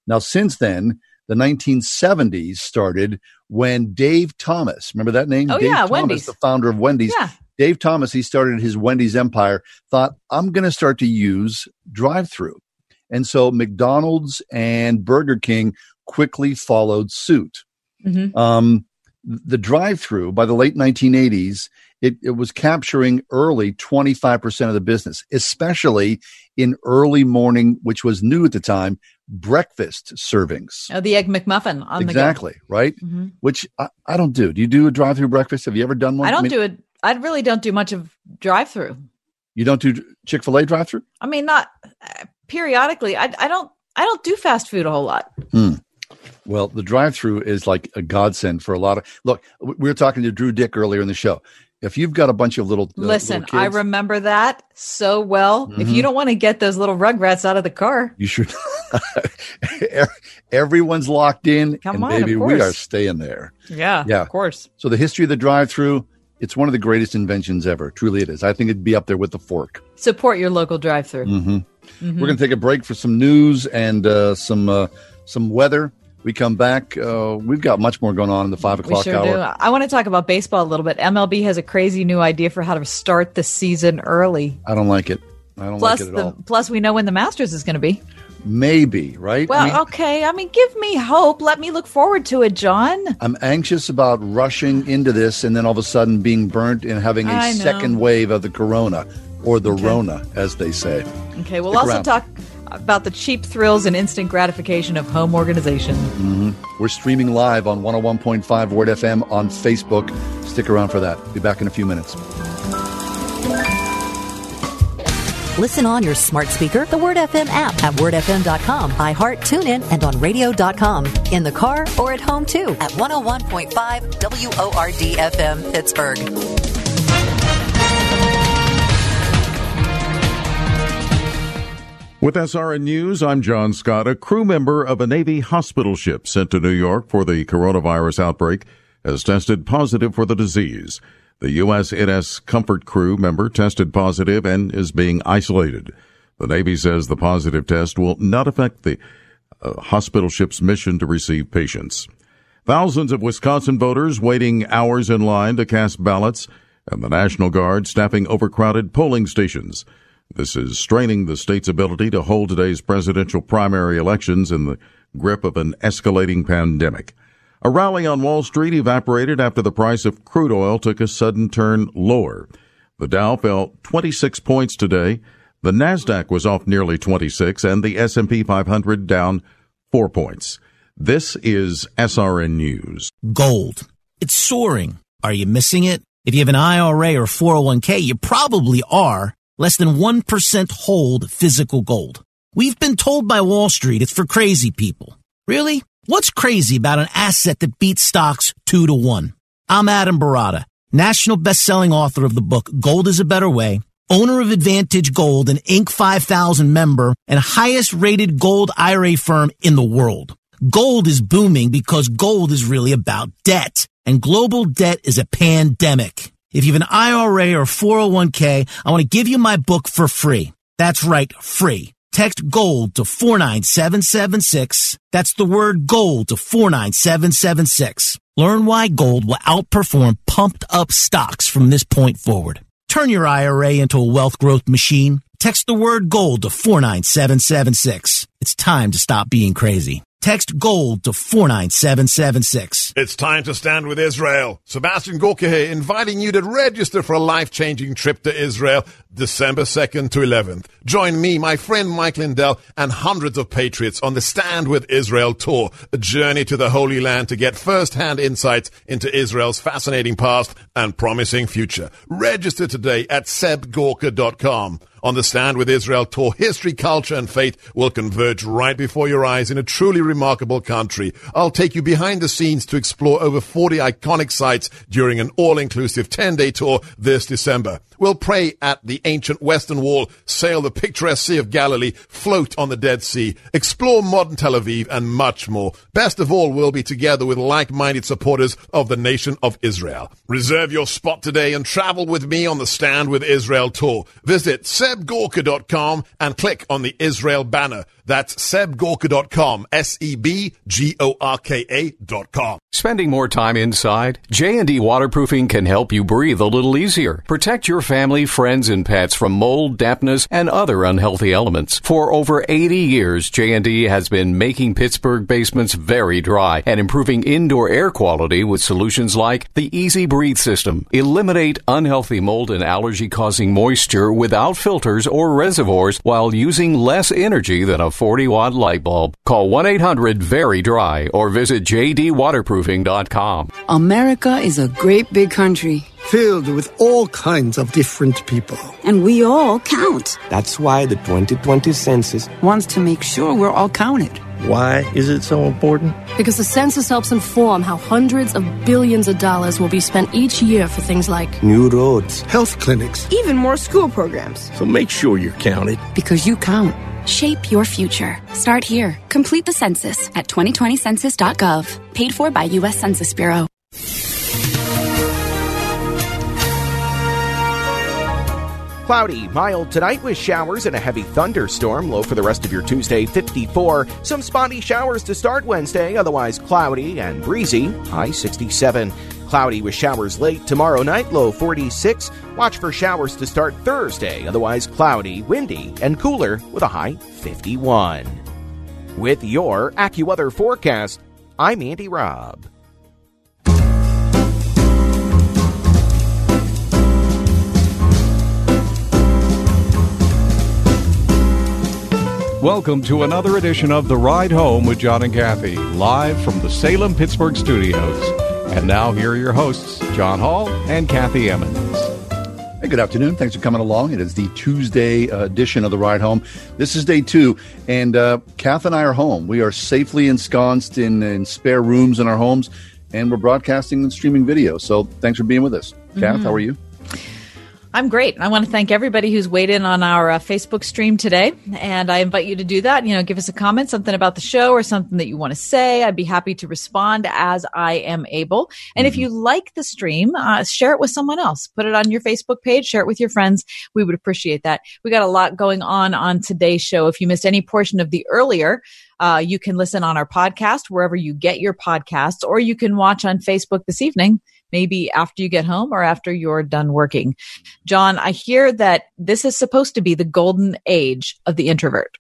Now, since then, the 1970s started when Dave Thomas, remember that name? Oh, Dave yeah, Thomas, Wendy's. the founder of Wendy's. Yeah. Dave Thomas, he started his Wendy's empire, thought, I'm going to start to use drive-through. And so McDonald's and Burger King quickly followed suit. Mhm. Um, the drive-through by the late 1980s, it, it was capturing early 25% of the business, especially in early morning, which was new at the time, breakfast servings. Oh, the egg McMuffin on exactly, right? Mhm. Which I, I don't do. Do you do a drive-through breakfast? Have you ever done one? I don't mean, do it. I really don't do much of drive through. You don't do Chick Fil A drive through? I mean, not uh, periodically. I, I don't. I don't do fast food a whole lot. Hmm. Well, the drive through is like a godsend for a lot of. Look, we were talking to Drew Dyck earlier in the show. If you've got a bunch of little, uh, Listen, little I remember that so well. If Mhm. you don't want to get those little rugrats out of the car, you should. Everyone's locked in, Come and on, baby, we are staying there. yeah, Yeah. of course. So the history of the drive-through, it's one of the greatest inventions ever. Truly, it is. I think it'd be up there with the fork. Support your local drive-through. hmm Mhm. We're going to take a break for some news and uh, some uh, some weather. We come back. Uh, we've got much more going on in the five o'clock sure hour. do. I want to talk about baseball a little bit. MLB has a crazy new idea for how to start the season early. I don't like it. I don't Plus, like it at the all. plus we know when the Masters is going to be. Maybe right. Well, I mean, okay. I mean, give me hope. Let me look forward to it, John. I'm anxious about rushing into this and then all of a sudden being burnt and having a second wave of the corona or the rona, as they say. Okay, we'll Stick also around. talk about the cheap thrills and instant gratification of home organization. hmm We're streaming live on 101.5 Word FM on Facebook. Stick around for that. Be back in a few minutes. Listen on your smart speaker, the Word FM app at wordfm.com, iHeart, TuneIn, and on radio.com. In the car or at home too at 101.5 WORD FM Pittsburgh. With SRN News, I'm John Scott. A crew member of a Navy hospital ship sent to New York for the coronavirus outbreak has tested positive for the disease. The USNS Comfort crew member tested positive and is being isolated. The Navy says the positive test will not affect the uh, hospital ship's mission to receive patients. Thousands of Wisconsin voters waiting hours in line to cast ballots, and the National Guard staffing overcrowded polling stations. This is straining the state's ability to hold today's presidential primary elections in the grip of an escalating pandemic. A rally on Wall Street evaporated after the price of crude oil took a sudden turn lower. The Dow fell 26 points today. The Nasdaq was off nearly 26 and the S&P 500 down 4 points. This is SRN News. Gold. It's soaring. Are you missing it? If you have an IRA or 401k, you probably are. Less than 1% hold physical gold. We've been told by Wall Street it's for crazy people. Really? What's crazy about an asset that beats stocks two to one? I'm Adam Baratta, national best-selling author of the book Gold is a Better Way, owner of Advantage Gold, an Inc. 5000 member, and highest rated gold IRA firm in the world. Gold is booming because gold is really about debt, and global debt is a pandemic. If you have an IRA or 401k, I want to give you my book for free. That's right, free. Text GOLD to 49776. That's the word GOLD to 49776. Learn why gold will outperform pumped up stocks from this point forward. Turn your IRA into a wealth growth machine. Text the word GOLD to 49776. It's time to stop being crazy. Text GOLD to 49776. It's time to stand with Israel. Sebastian Gorka here, inviting you to register for a life-changing trip to Israel, December 2nd to 11th. Join me, my friend Mike Lindell, and hundreds of patriots on the Stand with Israel tour, a journey to the Holy Land to get first-hand insights into Israel's fascinating past and promising future. Register today at sebgorka.com. On the Stand with Israel tour, history, culture, and faith will converge right before your eyes in a truly remarkable country. I'll take you behind the scenes to explore over 40 iconic sites during an all-inclusive 10-day tour this December. We'll pray at the ancient Western Wall, sail the picturesque Sea of Galilee, float on the Dead Sea, explore modern Tel Aviv, and much more. Best of all, we'll be together with like-minded supporters of the nation of Israel. Reserve your spot today and travel with me on the Stand with Israel tour. Visit sebgorka.com and click on the Israel banner. That's sebgorka.com, S-E-B-G-O-R-K-A dot com. Spending more time inside? J&D Waterproofing can help you breathe a little easier. Protect your family, friends, and pets from mold, dampness, and other unhealthy elements. For over 80 years, J&D has been making Pittsburgh basements very dry and improving indoor air quality with solutions like the Easy Breathe system. Eliminate unhealthy mold and allergy causing moisture without filters or reservoirs while using less energy than a 40 watt light bulb. Call 1 800 VERY DRY or visit jdwaterproofing.com. America is a great big country filled with all kinds of different people. And we all count. That's why the 2020 census wants to make sure we're all counted. Why is it so important? Because the census helps inform how hundreds of billions of dollars will be spent each year for things like new roads, health clinics, even more school programs. So make sure you're counted. Because you count. Shape your future. Start here. Complete the census at 2020census.gov. Paid for by U.S. Census Bureau. Cloudy, mild tonight with showers and a heavy thunderstorm. Low for the rest of your Tuesday, 54. Some spotty showers to start Wednesday, otherwise cloudy and breezy. High 67. Cloudy with showers late tomorrow night, low 46. Watch for showers to start Thursday, otherwise cloudy, windy, and cooler with a high 51. With your AccuWeather forecast, I'm Andy Robb. Welcome to another edition of The Ride Home with John and Kathy, live from the Salem Pittsburgh studios. And now, here are your hosts, John Hall and Kathy Emmons. Hey, good afternoon. Thanks for coming along. It is the Tuesday uh, edition of the Ride Home. This is day two, and uh, Kath and I are home. We are safely ensconced in, in spare rooms in our homes, and we're broadcasting and streaming video. So thanks for being with us. Kath, Mhm. how are you? I'm great. I want to thank everybody who's weighed in on our uh, Facebook stream today. And I invite you to do that. You know, give us a comment, something about the show or something that you want to say. I'd be happy to respond as I am able. And if you like the stream, uh, share it with someone else. Put it on your Facebook page, share it with your friends. We would appreciate that. We got a lot going on on today's show. If you missed any portion of the earlier, uh, you can listen on our podcast wherever you get your podcasts, or you can watch on Facebook this evening maybe after you get home or after you're done working. John, I hear that this is supposed to be the golden age of the introvert.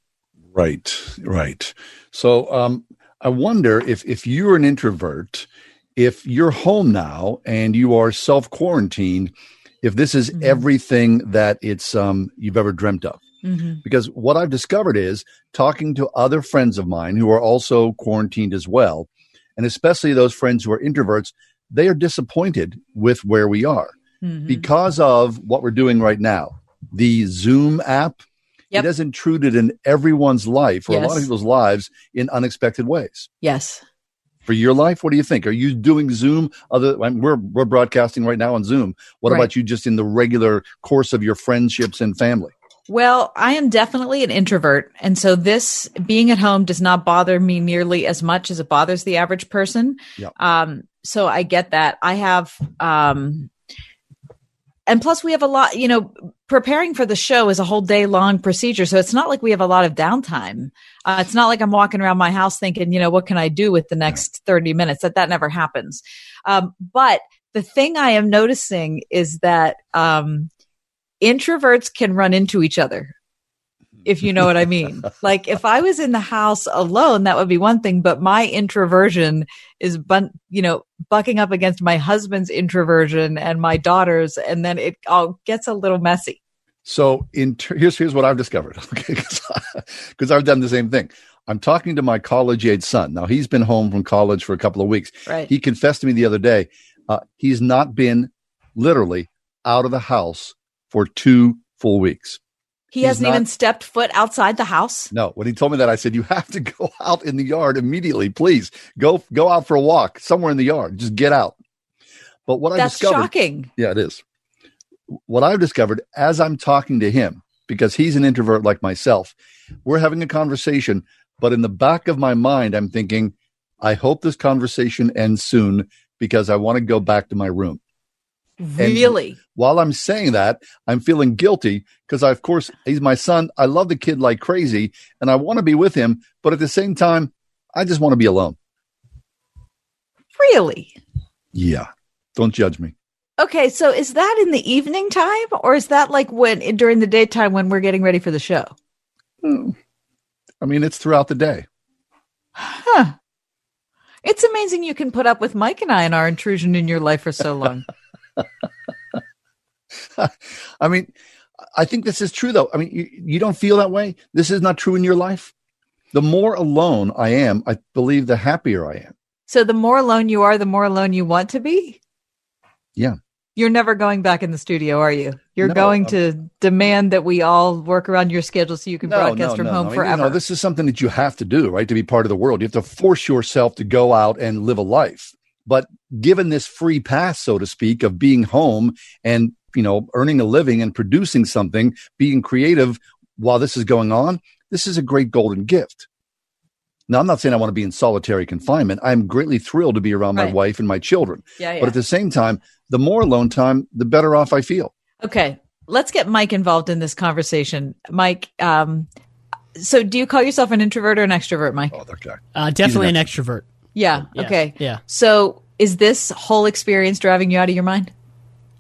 Right, right. So um, I wonder if if you're an introvert, if you're home now and you are self quarantined, if this is everything that it's um, you've ever dreamt of. Because what I've discovered is talking to other friends of mine who are also quarantined as well, and especially those friends who are introverts, they are disappointed with where we are mm-hmm. because of what we're doing right now. The Zoom app, it has intruded in everyone's life or a lot of people's lives in unexpected ways. Yes. For your life, what do you think? Are you doing Zoom? Other, I mean, we're we're broadcasting right now on Zoom. What Right. about you, just in the regular course of your friendships and family? Well, I am definitely an introvert. And so this being at home does not bother me nearly as much as it bothers the average person. Yep. Um, so I get that. I have, um, and plus we have a lot, you know, preparing for the show is a whole day long procedure. So it's not like we have a lot of downtime. Uh, it's not like I'm walking around my house thinking, you know, what can I do with the next 30 minutes? That that never happens. Um, but the thing I am noticing is that, um, introverts can run into each other if you know what I mean. like if I was in the house alone, that would be one thing, but my introversion is, bun- you know, bucking up against my husband's introversion and my daughter's, and then it all gets a little messy. So in ter- here's here's what I've discovered okay, because I've done the same thing. I'm talking to my college age son. Now he's been home from college for a couple of weeks. Right. He confessed to me the other day uh, he's not been literally out of the house for two full weeks. He He's hasn't not- even stepped foot outside the house. No, when he told me that, I said, "You have to go out in the yard immediately, please. Go go out for a walk somewhere in the yard. Just get out." But what I discovered, shocking. yeah, it is. What I've discovered as I'm talking to him, because he's an introvert like myself, we're having a conversation, but in the back of my mind, I'm thinking, I hope this conversation ends soon because I want to go back to my room. And Really? while I'm saying that, I'm feeling guilty because, I, of course, he's my son. I love the kid like crazy and I want to be with him. But at the same time, I just want to be alone. Really? Yeah. Don't judge me. Okay, so is that in the evening time or is that like when during the daytime when we're getting ready for the show? Hmm. I mean, it's throughout the day. Huh. It's amazing you can put up with Mike and I and our intrusion in your life for so long. I mean, I think this is true, though. I mean, you, you don't feel that way. This is not true in your life. The more alone I am, I believe the happier I am. so the more alone you are, the more alone you want to be? Yeah. You're never going back in the studio, are you? You're No, going I'm- to demand that we all work around your schedule so you can broadcast from home I mean, you forever. know, this is something that you have to do, right? To be part of the world. You have to force yourself to go out and live a life. But given this free pass, so to speak, of being home and, you know, earning a living and producing something, being creative while this is going on, this is a great golden gift. Now, I'm not saying I want to be in solitary confinement. I'm greatly thrilled to be around my wife and my children. Yeah, But at the same time, the more alone time, the better off I feel. Okay, let's get Mike involved in this conversation. Mike, um, so do you call yourself an introvert or an extrovert, Mike? Oh, that guy. Uh, definitely an extrovert. Yeah. Yes, Okay. yeah. So is this whole experience driving you out of your mind?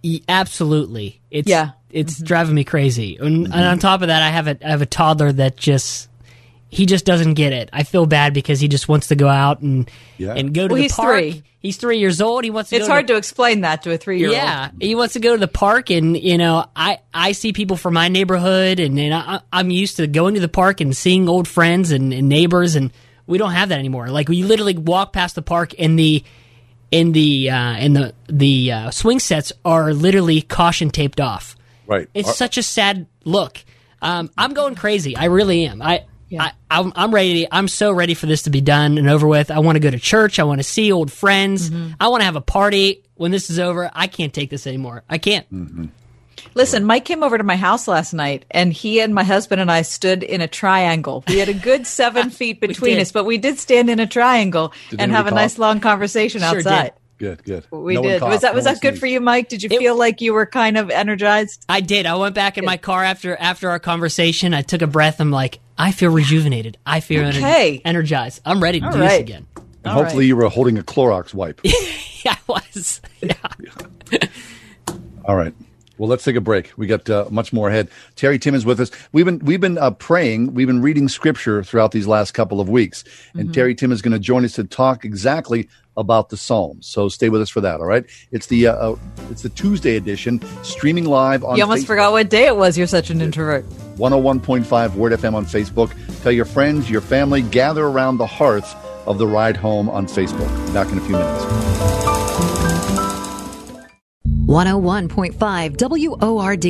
E- absolutely. It's Yeah. it's mm-hmm. driving me crazy. And, and mm-hmm. on top of that, I have a I have a toddler that just he just doesn't get it. I feel bad because he just wants to go out and Yeah. and go to Well, the he's park. three. He's three years old. He wants to. It's go hard to, to explain that to a three year old. Yeah, he wants to go to the park, and you know, I I see people from my neighborhood, and, and I, I'm used to going to the park and seeing old friends and, and neighbors, and we don't have that anymore. Like we literally walk past the park, and the in the uh, and the the uh, swing sets are literally caution taped off. Right. It's Our- such a sad look. Um, I'm going crazy. I really am. I. I, I'm, I'm ready. I'm so ready for this to be done and over with. I want to go to church. I want to see old friends. Mm-hmm. I want to have a party when this is over. I can't take this anymore. I can't. Listen, Mike came over to my house last night and he and my husband and I stood in a triangle. We had a good seven feet between us, but we did stand in a triangle Did and have a cough? nice long conversation Sure outside. Good, good. We No did. Was that was no one that good sneezed. for you, Mike? Did you feel like you were kind of energized? I did. I went back in my car after after our conversation. I took a breath. I'm like, I feel rejuvenated. I feel ener- Okay. energized. I'm ready to All do right. this again. And hopefully you were holding a Clorox wipe. yeah, I was. Yeah. All right. Well, let's take a break. We got uh, much more ahead. Terry Timm is with us. We've been we've been uh, praying. We've been reading scripture throughout these last couple of weeks, and Mm-hmm. Terry Timm is going to join us to talk exactly about the Psalms. So stay with us for that. All right. It's the uh, uh, it's the Tuesday edition, streaming live on. You almost Facebook. forgot what day it was. You're such an introvert. 101.5 Word FM on Facebook. Tell your friends, your family, gather around the hearth of the ride home on Facebook. Back in a few minutes. 101.5 WORD.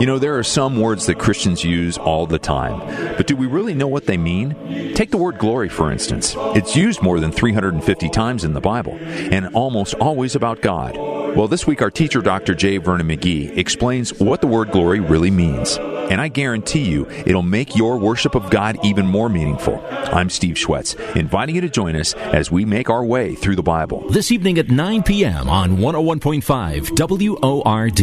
You know, there are some words that Christians use all the time, but do we really know what they mean? Take the word glory, for instance. It's used more than 350 times in the Bible, and almost always about God. Well, this week our teacher, Dr. J. Vernon McGee, explains what the word glory really means. And I guarantee you, it'll make your worship of God even more meaningful. I'm Steve Schwetz, inviting you to join us as we make our way through the Bible. This evening at 9 p.m. on 101.5 WORD.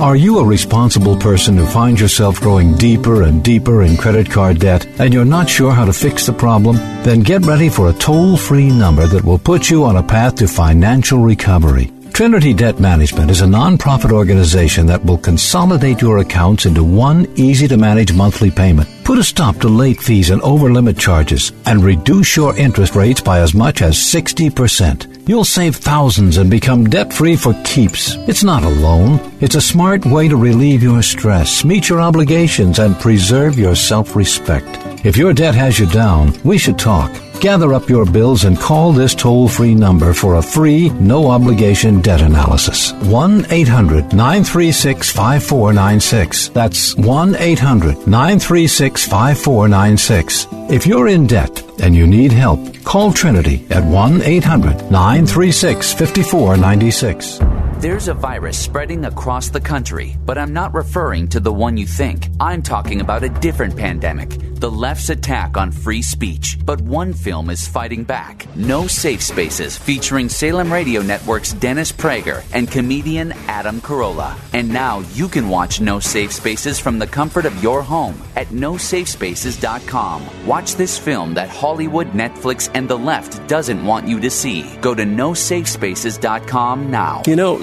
Are you a responsible person who finds yourself growing deeper and deeper in credit card debt and you're not sure how to fix the problem? Then get ready for a toll free number that will put you on a path to financial recovery. Trinity Debt Management is a nonprofit organization that will consolidate your accounts into one easy to manage monthly payment. Put a stop to late fees and over limit charges and reduce your interest rates by as much as 60%. You'll save thousands and become debt free for keeps. It's not a loan. It's a smart way to relieve your stress, meet your obligations, and preserve your self respect. If your debt has you down, we should talk. Gather up your bills and call this toll free number for a free, no obligation debt analysis. 1 800 936 5496. That's 1 800 936 5496. If you're in debt and you need help, call Trinity at 1 800 936 5496. There's a virus spreading across the country, but I'm not referring to the one you think. I'm talking about a different pandemic the left's attack on free speech. But one film is fighting back No Safe Spaces, featuring Salem Radio Network's Dennis Prager and comedian Adam Carolla. And now you can watch No Safe Spaces from the comfort of your home at nosafespaces.com. Watch this film that Hollywood, Netflix, and the left doesn't want you to see. Go to nosafespaces.com now. You know,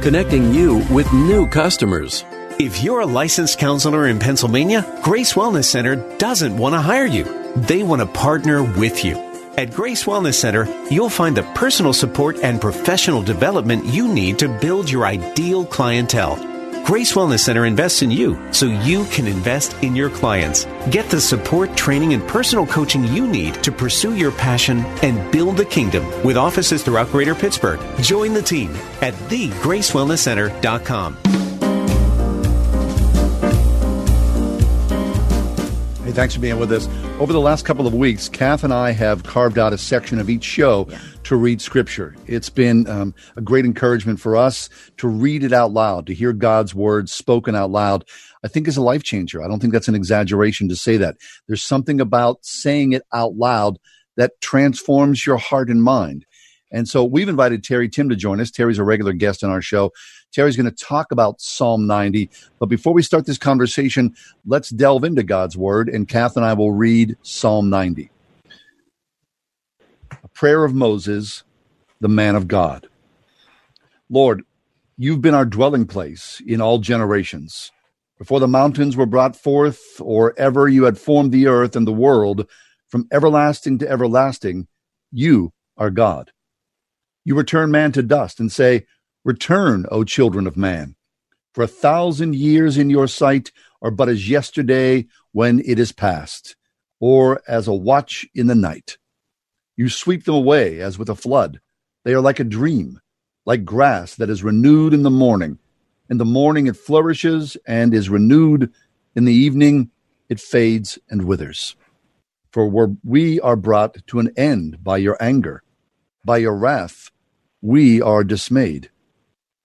connecting you with new customers. If you're a licensed counselor in Pennsylvania, Grace Wellness Center doesn't want to hire you. They want to partner with you. At Grace Wellness Center, you'll find the personal support and professional development you need to build your ideal clientele. Grace Wellness Center invests in you so you can invest in your clients. Get the support, training, and personal coaching you need to pursue your passion and build the kingdom with offices throughout Greater Pittsburgh. Join the team at thegracewellnesscenter.com. Hey, thanks for being with us. Over the last couple of weeks, Kath and I have carved out a section of each show yeah. to read Scripture. It's been um, a great encouragement for us to read it out loud, to hear God's words spoken out loud. I think is a life changer. I don't think that's an exaggeration to say that. There's something about saying it out loud that transforms your heart and mind. And so we've invited Terry Timm to join us. Terry's a regular guest on our show. Terry's going to talk about Psalm 90. But before we start this conversation, let's delve into God's word, and Kath and I will read Psalm 90. A prayer of Moses, the man of God. Lord, you've been our dwelling place in all generations. Before the mountains were brought forth, or ever you had formed the earth and the world, from everlasting to everlasting, you are God. You return man to dust and say, Return, O children of man. For a thousand years in your sight are but as yesterday when it is past, or as a watch in the night. You sweep them away as with a flood. They are like a dream, like grass that is renewed in the morning. In the morning it flourishes and is renewed. In the evening it fades and withers. For we are brought to an end by your anger. By your wrath we are dismayed.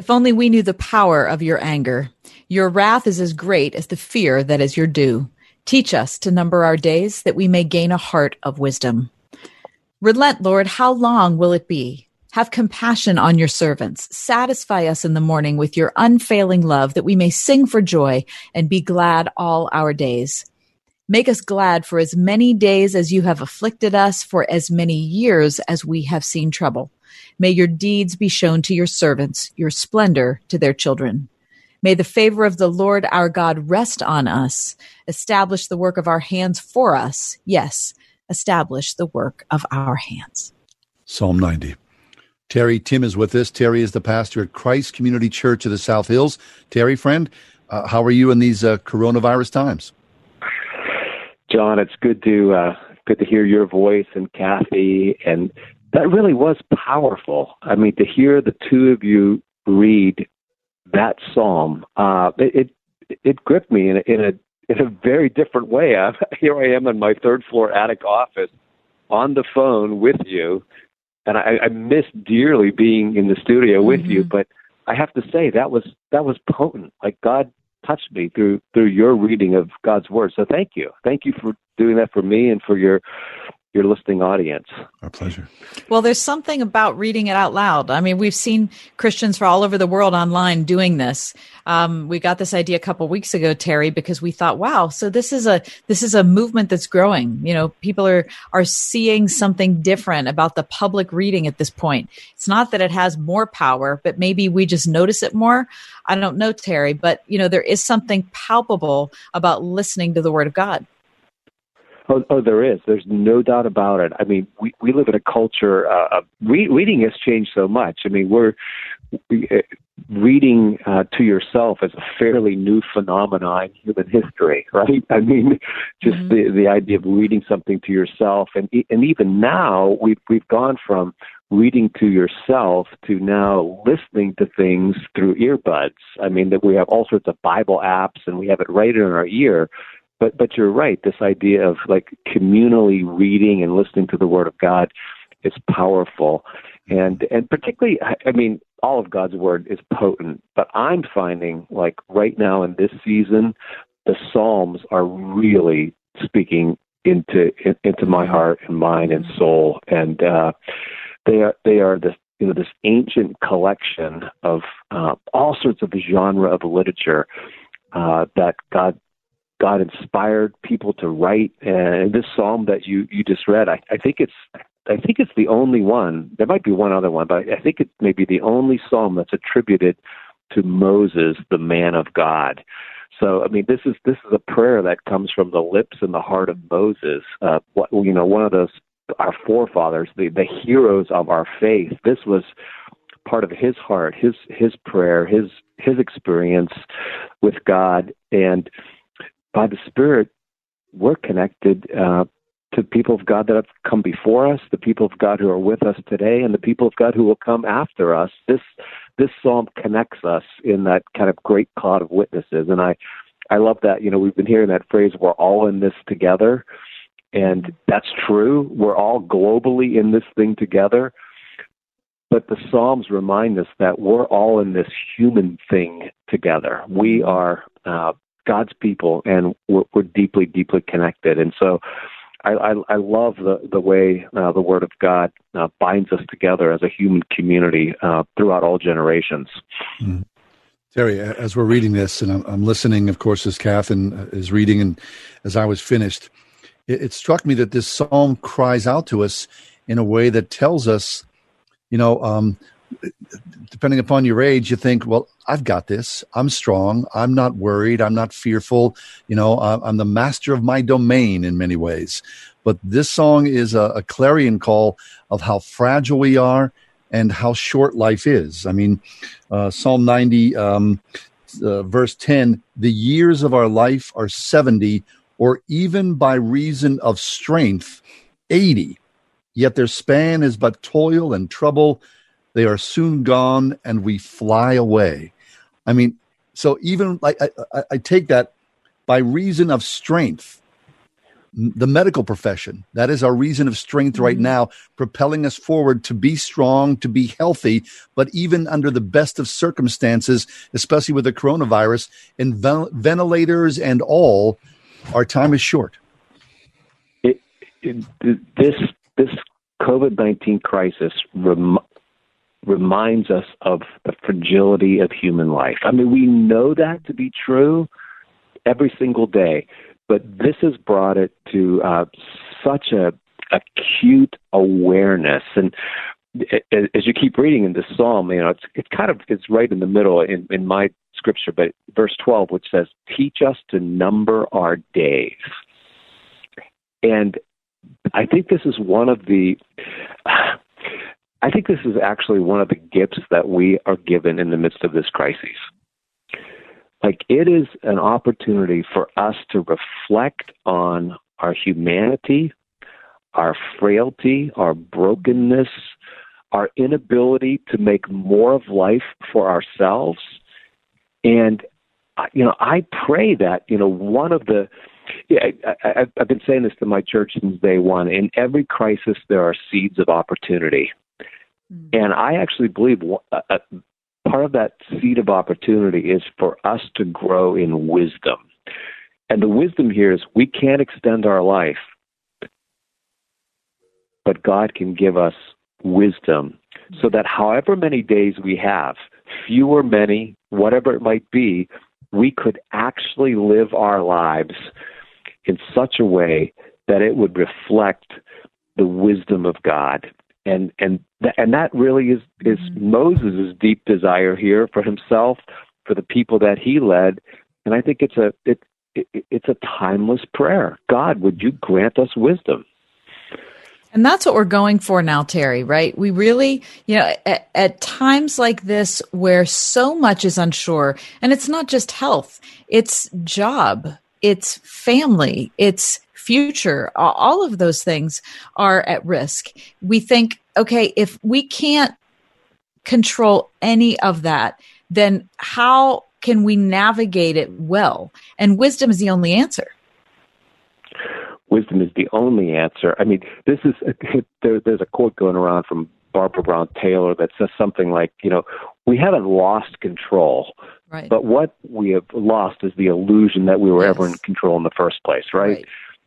If only we knew the power of your anger. Your wrath is as great as the fear that is your due. Teach us to number our days that we may gain a heart of wisdom. Relent, Lord, how long will it be? Have compassion on your servants. Satisfy us in the morning with your unfailing love that we may sing for joy and be glad all our days. Make us glad for as many days as you have afflicted us, for as many years as we have seen trouble. May your deeds be shown to your servants, your splendor to their children. May the favor of the Lord our God rest on us. Establish the work of our hands for us. Yes, establish the work of our hands. Psalm 90. Terry Timm is with us. Terry is the pastor at Christ Community Church of the South Hills. Terry, friend, uh, how are you in these uh, coronavirus times? John, it's good to uh, good to hear your voice and Kathy and that really was powerful. I mean, to hear the two of you read that psalm, uh, it, it it gripped me in a, in a in a very different way. I, here I am in my third floor attic office on the phone with you, and I, I miss dearly being in the studio mm-hmm. with you. Mm-hmm. But I have to say that was that was potent. Like God touched me through through your reading of God's word. So thank you, thank you for doing that for me and for your your listening audience. Our pleasure. Well, there's something about reading it out loud. I mean, we've seen Christians from all over the world online doing this. Um, we got this idea a couple weeks ago, Terry, because we thought, wow, so this is a this is a movement that's growing. You know, people are are seeing something different about the public reading at this point. It's not that it has more power, but maybe we just notice it more. I don't know, Terry, but you know, there is something palpable about listening to the Word of God. Oh, oh, there is. There's no doubt about it. I mean, we we live in a culture. Uh, re- reading has changed so much. I mean, we're we, uh, reading uh, to yourself is a fairly new phenomenon in human history, right? I mean, just mm-hmm. the the idea of reading something to yourself, and and even now we've we've gone from reading to yourself to now listening to things through earbuds. I mean, that we have all sorts of Bible apps, and we have it right in our ear but but you're right. This idea of like communally reading and listening to the Word of God is powerful, and and particularly, I mean, all of God's word is potent, but I'm finding like right now in this season, the Psalms are really speaking into in, into my heart and mind and soul, and uh, they are they are this you know this ancient collection of uh, all sorts of genre of literature uh, that God God inspired people to write. And this psalm that you you just read, I, I think it's I think it's the only one. There might be one other one, but I think it may be the only psalm that's attributed to Moses, the man of God. So I mean, this is this is a prayer that comes from the lips and the heart of Moses. Uh, what, you know, one of those our forefathers, the the heroes of our faith. This was part of his heart, his his prayer, his his experience with God, and by the Spirit, we're connected uh, to people of God that have come before us, the people of God who are with us today, and the people of God who will come after us. This this psalm connects us in that kind of great cloud of witnesses, and I I love that. You know, we've been hearing that phrase, "We're all in this together," and that's true. We're all globally in this thing together. But the Psalms remind us that we're all in this human thing together. We are uh, God's people, and we're, we're deeply, deeply connected. And so, I, I, I love the the way uh, the Word of God uh, binds us together as a human community uh, throughout all generations. Mm. Terry, as we're reading this, and I'm, I'm, listening, of course, as Catherine is reading, and as I was finished, it, it struck me that this psalm cries out to us in a way that tells us, you know, um, depending upon your age, you think, well, I've got this. I'm strong. I'm not worried. I'm not fearful. You know, I'm the master of my domain in many ways. But this song is a, a clarion call of how fragile we are and how short life is. I mean, uh, Psalm 90, um, uh, verse 10 the years of our life are 70, or even by reason of strength, 80. Yet their span is but toil and trouble they are soon gone and we fly away. I mean, so even like I, I, I take that by reason of strength, the medical profession, that is our reason of strength right mm-hmm. now, propelling us forward to be strong, to be healthy, but even under the best of circumstances, especially with the coronavirus and ventilators and all, our time is short. It, it, this this COVID nineteen crisis rem- reminds us of the fragility of human life. I mean, we know that to be true every single day, but this has brought it to uh, such a acute awareness and as you keep reading in this psalm, you know it's it's kind of it's right in the middle in, in my scripture, but verse twelve, which says, "Teach us to number our days," and I think this is one of the I think this is actually one of the gifts that we are given in the midst of this crisis. Like, it is an opportunity for us to reflect on our humanity, our frailty, our brokenness, our inability to make more of life for ourselves. And, uh, you know, I pray that, you know, one of the, yeah, I, I, I've been saying this to my church since day one. In every crisis, there are seeds of opportunity. Mm-hmm. And I actually believe uh, uh, part of that seed of opportunity is for us to grow in wisdom. And the wisdom here is we can't extend our life, but God can give us wisdom so that however many days we have, few or many, whatever it might be, we could actually live our lives in such a way that it would reflect the wisdom of God and and th- and that really is is mm-hmm. Moses' deep desire here for himself, for the people that he led, and I think it's a it, it it's a timeless prayer. God, would you grant us wisdom? And that's what we're going for now, Terry, right? We really, you know, at, at, times like this where so much is unsure, and it's not just health, it's job, it's family, it's future, all of those things are at risk. We think, okay, if we can't control any of that, then how can we navigate it well? And wisdom is the only answer. Wisdom is the only answer. I mean, this is there, there's a quote going around from Barbara Brown Taylor that says something like, you know, we haven't lost control, right. but what we have lost is the illusion that we were yes. ever in control in the first place, right? right.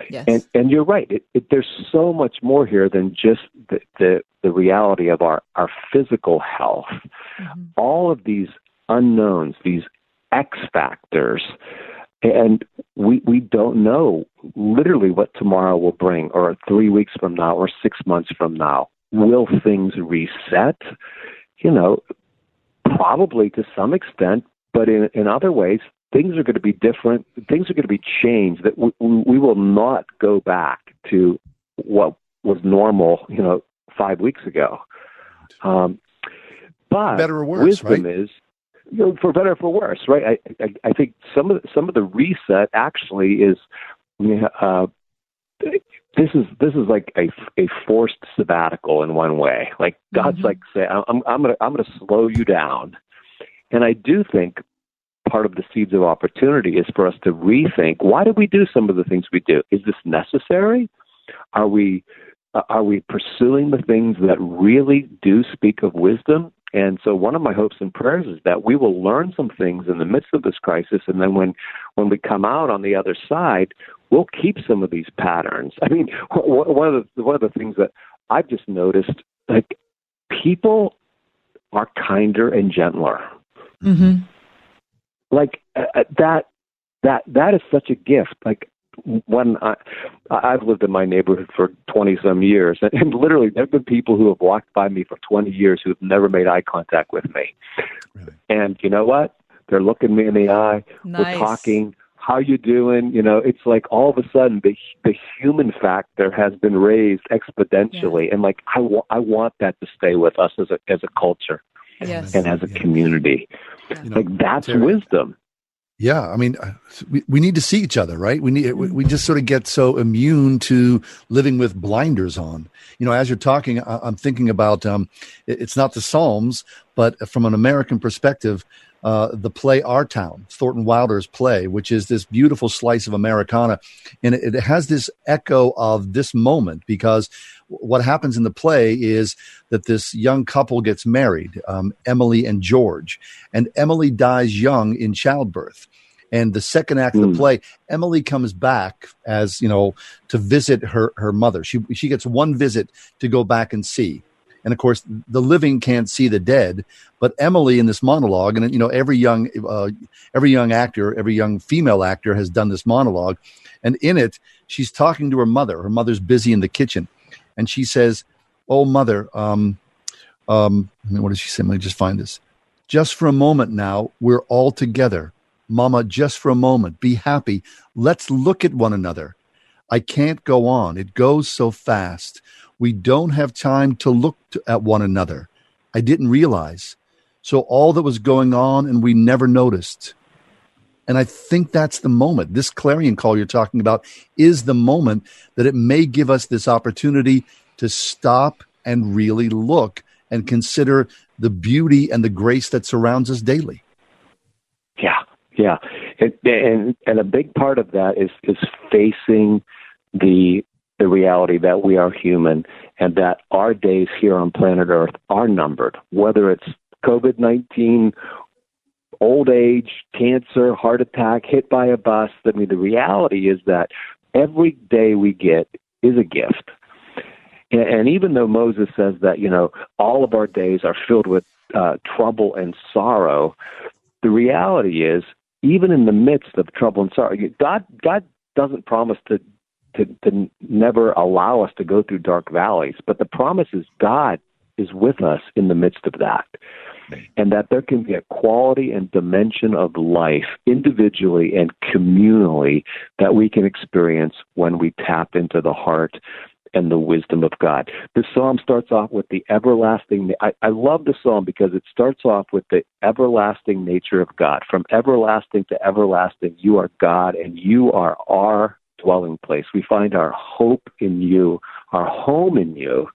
Yes. And and you're right. It, it, there's so much more here than just the, the the reality of our our physical health. Mm-hmm. All of these unknowns, these X factors, and we we don't know literally what tomorrow will bring, or three weeks from now, or six months from now. Will things reset? You know, probably to some extent, but in in other ways, things are going to be different. Things are going to be changed. That we, we will not go back to what was normal. You know, five weeks ago. Um, but better or worse, wisdom right? is you know, for better or for worse, right? I, I, I think some of the, some of the reset actually is uh, this is this is like a a forced sabbatical in one way. Like God's mm-hmm. like say, I'm I'm gonna I'm gonna slow you down, and I do think part of the seeds of opportunity is for us to rethink why do we do some of the things we do? Is this necessary? Are we uh, are we pursuing the things that really do speak of wisdom? And so one of my hopes and prayers is that we will learn some things in the midst of this crisis and then when when we come out on the other side, we'll keep some of these patterns. I mean, one of the one of the things that I've just noticed like people are kinder and gentler. Mm-hmm. Like uh, uh that that that is such a gift. Like when I, I've lived in my neighborhood for 20 some years, and, and literally there have been people who have walked by me for 20 years who have never made eye contact with me. Really? And you know what? They're looking me in the eye. Nice. We're talking. How you doing? You know, it's like all of a sudden the the human factor has been raised exponentially, Yeah. and like I want I want that to stay with us as a as a culture Yes. and as a Yeah. community. You know, Like that's Terry- wisdom. Yeah, I mean, uh, we, we need to see each other, right? We need we, we just sort of get so immune to living with blinders on. You know, as you're talking, I, I'm thinking about um, it- it's not the Psalms, but from an American perspective, uh, the play Our Town, Thornton Wilder's play, which is this beautiful slice of Americana, and it, it has this echo of this moment because what happens in the play is that this young couple gets married, um, Emily and George, and Emily dies young in childbirth. And the second act of the play, Emily comes back as you know to visit her her mother. She she gets one visit to go back and see, and of course the living can't see the dead. But Emily in this monologue, and you know every young uh, every young actor, every young female actor has done this monologue, and in it she's talking to her mother. Her mother's busy in the kitchen, and she says, "Oh mother, um, um, what does she say? Let me just find this. Just for a moment now, we're all together. Mama, just for a moment, be happy. Let's look at one another. I can't go on. It goes so fast. We don't have time to look to, at one another. I didn't realize. So all that was going on and we never noticed. And I think that's the moment. This clarion call you're talking about is the moment that it may give us this opportunity to stop and really look and consider the beauty and the grace that surrounds us daily. Yeah, yeah, and and, a big part of that is is facing the the reality that we are human and that our days here on planet Earth are numbered, whether it's COVID nineteen, old age, cancer, heart attack, hit by a bus. I mean, the reality is that every day we get is a gift. And, and even though Moses says that you know all of our days are filled with uh, trouble and sorrow, the reality is even in the midst of trouble and sorrow, God God doesn't promise to to, to never allow us to go through dark valleys, but the promise is God is with us in the midst of that. And that there can be a quality and dimension of life individually and communally that we can experience when we tap into the heart and the wisdom of God. This psalm starts off with the everlasting. I, I love the psalm because it starts off with the everlasting nature of God. From everlasting to everlasting, you are God and you are our dwelling place. We find our hope in you, our home in you.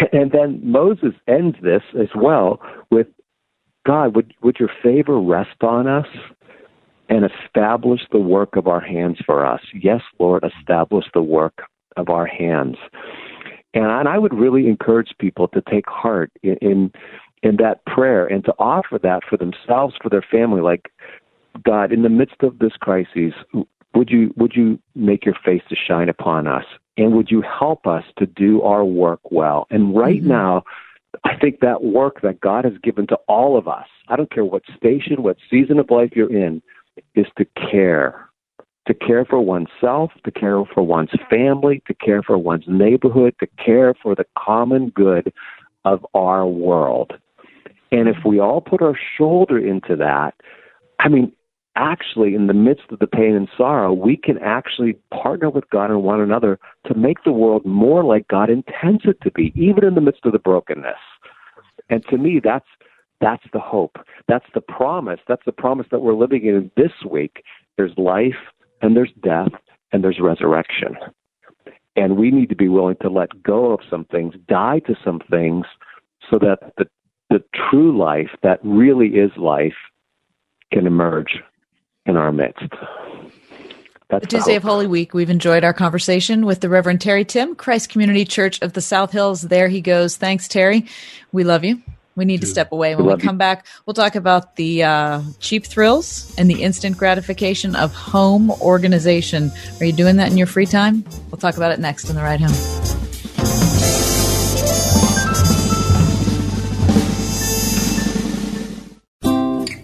And then Moses ends this as well with God, would, would your favor rest on us and establish the work of our hands for us? Yes, Lord, establish the work of our hands. And, and I would really encourage people to take heart in, in in that prayer and to offer that for themselves, for their family. Like God, in the midst of this crisis, would you would you make your face to shine upon us, and would you help us to do our work well? And right mm-hmm. now, I think that work that God has given to all of us, I don't care what station, what season of life you're in, is to care. To care for oneself, to care for one's family, to care for one's neighborhood, to care for the common good of our world. And if we all put our shoulder into that, I mean, actually, in the midst of the pain and sorrow, we can actually partner with God and one another to make the world more like God intends it to be, even in the midst of the brokenness. And to me, that's that's the hope. That's the promise. That's the promise that we're living in this week. There's life and there's death and there's resurrection. And we need to be willing to let go of some things, die to some things, so that the the true life that really is life can emerge in our midst. That's the Tuesday of Holy Week, we've enjoyed our conversation with the Reverend Terry Timm, Christ Community Church of the South Hills. There he goes. Thanks, Terry. We love you. We need to step away. When we come you. back, we'll talk about the uh, cheap thrills and the instant gratification of home organization. Are you doing that in your free time? We'll talk about it next in the ride home.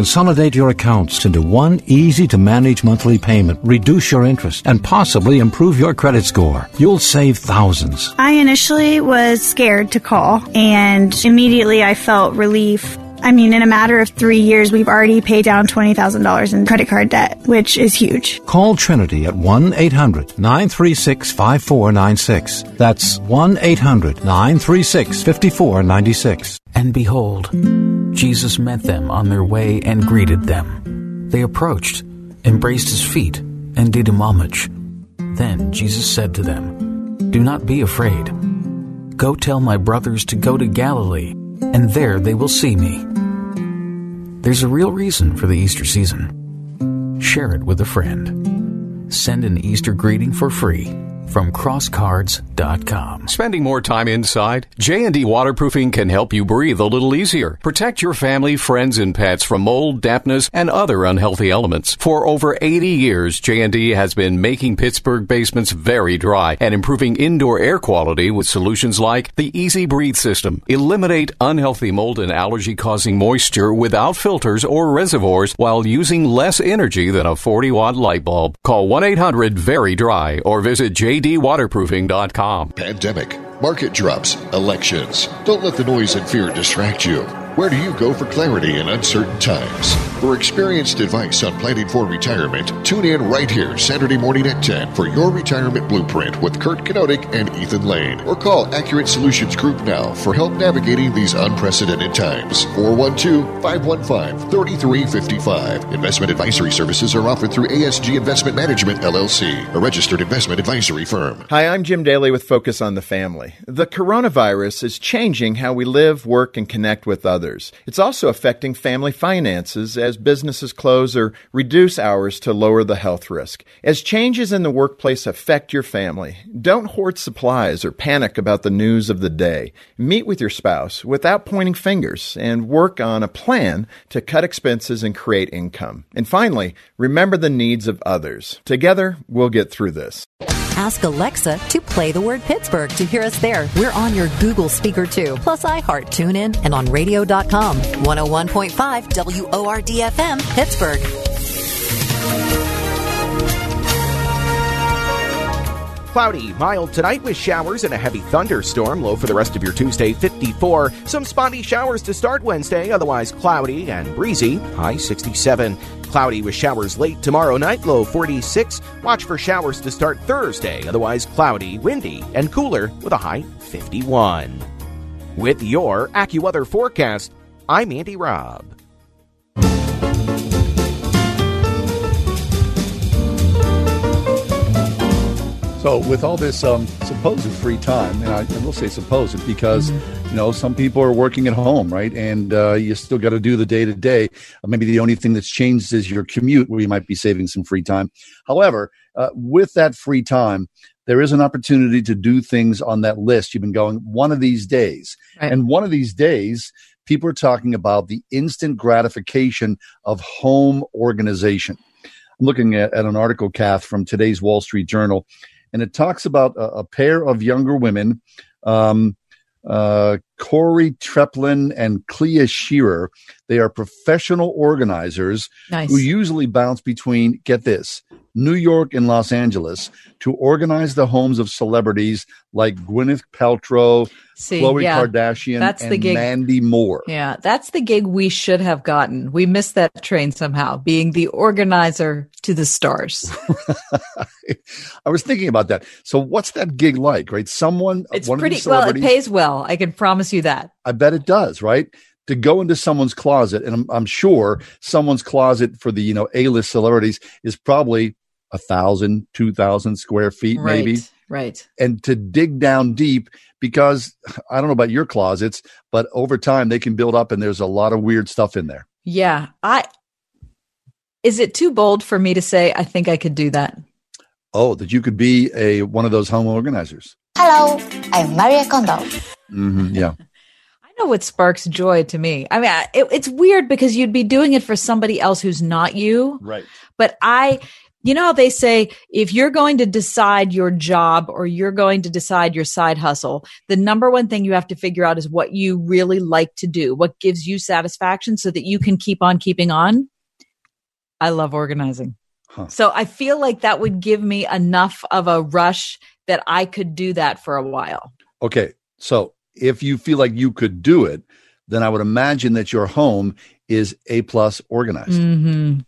consolidate your accounts into one easy to manage monthly payment, reduce your interest, and possibly improve your credit score. You'll save thousands. I initially was scared to call, and immediately I felt relief. I mean, in a matter of three years, we've already paid down $20,000 in credit card debt, which is huge. Call Trinity at 1 800 936 5496. That's 1 800 936 5496. And behold, Jesus met them on their way and greeted them. They approached, embraced his feet, and did him homage. Then Jesus said to them, Do not be afraid. Go tell my brothers to go to Galilee, and there they will see me. There's a real reason for the Easter season. Share it with a friend. Send an Easter greeting for free from crosscards.com. Spending more time inside? J&D Waterproofing can help you breathe a little easier. Protect your family, friends, and pets from mold, dampness, and other unhealthy elements. For over 80 years, J&D has been making Pittsburgh basements very dry and improving indoor air quality with solutions like the EZ Breathe system. Eliminate unhealthy mold and allergy causing moisture without filters or reservoirs while using less energy than a 40 watt light bulb. Call 1-800-VERY-DRY or visit jd jdwaterproofing.com. Pandemic, market drops, elections. Don't let the noise and fear distract you. Where do you go for clarity in uncertain times? For experienced advice on planning for retirement, tune in right here Saturday morning at 10 for your retirement blueprint with Kurt Kenodic and Ethan Lane. Or call Accurate Solutions Group now for help navigating these unprecedented times. 412 515 3355. Investment advisory services are offered through ASG Investment Management, LLC, a registered investment advisory firm. Hi, I'm Jim Daly with Focus on the Family. The coronavirus is changing how we live, work, and connect with others others. It's also affecting family finances as businesses close or reduce hours to lower the health risk. As changes in the workplace affect your family, don't hoard supplies or panic about the news of the day. Meet with your spouse without pointing fingers and work on a plan to cut expenses and create income. And finally, remember the needs of others. Together, we'll get through this. Ask Alexa to play the word Pittsburgh to hear us there. We're on your Google speaker too, plus iHeart, TuneIn, and on radio.com. 101.5 WORD FM, Pittsburgh. Cloudy, mild tonight with showers and a heavy thunderstorm. Low for the rest of your Tuesday, 54. Some spotty showers to start Wednesday, otherwise cloudy and breezy. High 67. Cloudy with showers late tomorrow night, low 46. Watch for showers to start Thursday, otherwise cloudy, windy, and cooler with a high 51. With your AccuWeather forecast, I'm Andy Robb. So, with all this um, supposed free time, and I, I will say supposed because Mm-hmm. you know some people are working at home, right? And uh, you still got to do the day to day. Maybe the only thing that's changed is your commute, where you might be saving some free time. However, uh, with that free time, there is an opportunity to do things on that list. You've been going one of these days, Right. and one of these days, people are talking about the instant gratification of home organization. I'm looking at, at an article, Kath, from today's Wall Street Journal, and it talks about a, a pair of younger women, um, uh, Corey Treplin and Clea Shearer. They are professional organizers Nice. who usually bounce between, get this, New York and Los Angeles to organize the homes of celebrities like Gwyneth Paltrow, See, Khloe yeah, Kardashian, that's and the gig. Mandy Moore. Yeah, that's the gig we should have gotten. We missed that train somehow, being the organizer to the stars. I was thinking about that. So, what's that gig like, right? Someone, uh, It's one pretty well. It pays well. I can promise you that. I bet it does, right? To go into someone's closet, and I'm, I'm sure someone's closet for the you know A-list celebrities is probably a thousand, two thousand square feet, Right, maybe, right. and to dig down deep because I don't know about your closets, but over time they can build up, and there's a lot of weird stuff in there. Yeah, I. Is it too bold for me to say I think I could do that? Oh, that you could be a one of those home organizers. Hello, I'm Maria Kondo. hmm yeah. I know what sparks joy to me. I mean, I- it, it's weird because you'd be doing it for somebody else who's not you. Right. But I, you know how they say if you're going to decide your job or you're going to decide your side hustle, the number one thing you have to figure out is what you really like to do, what gives you satisfaction so that you can keep on keeping on. I love organizing. So I feel like that would give me enough of a rush that I could do that for a while. Okay. So if you feel like you could do it, then I would imagine that your home is A plus organized. hmm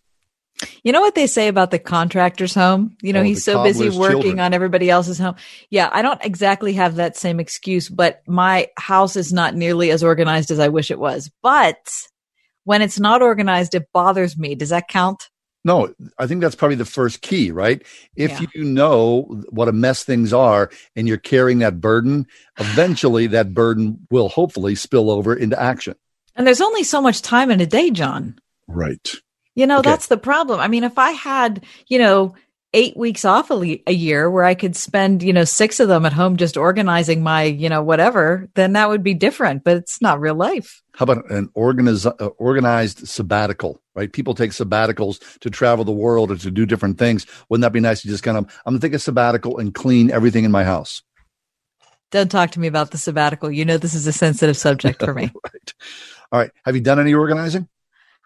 You know what they say about the contractor's home? You know, Oh, he's so busy working children. on everybody else's home. Yeah, I don't exactly have that same excuse, but my house is not nearly as organized as I wish it was. But when it's not organized, it bothers me. Does that count? No, I think that's probably the first key, right? If Yeah. you know what a mess things are and you're carrying that burden, eventually that burden will hopefully spill over into action. And there's only so much time in a day, John. Right. You know, Okay. that's the problem. I mean, if I had, you know, eight weeks off a, le- a year where I could spend, you know, six of them at home just organizing my, you know, whatever, then that would be different, but it's not real life. How about an organiz- uh, organized sabbatical, right? People take sabbaticals to travel the world or to do different things. Wouldn't that be nice to just kind of, I'm going to take a sabbatical and clean everything in my house? Don't talk to me about the sabbatical. You know, this is a sensitive subject for me. All right. Have you done any organizing?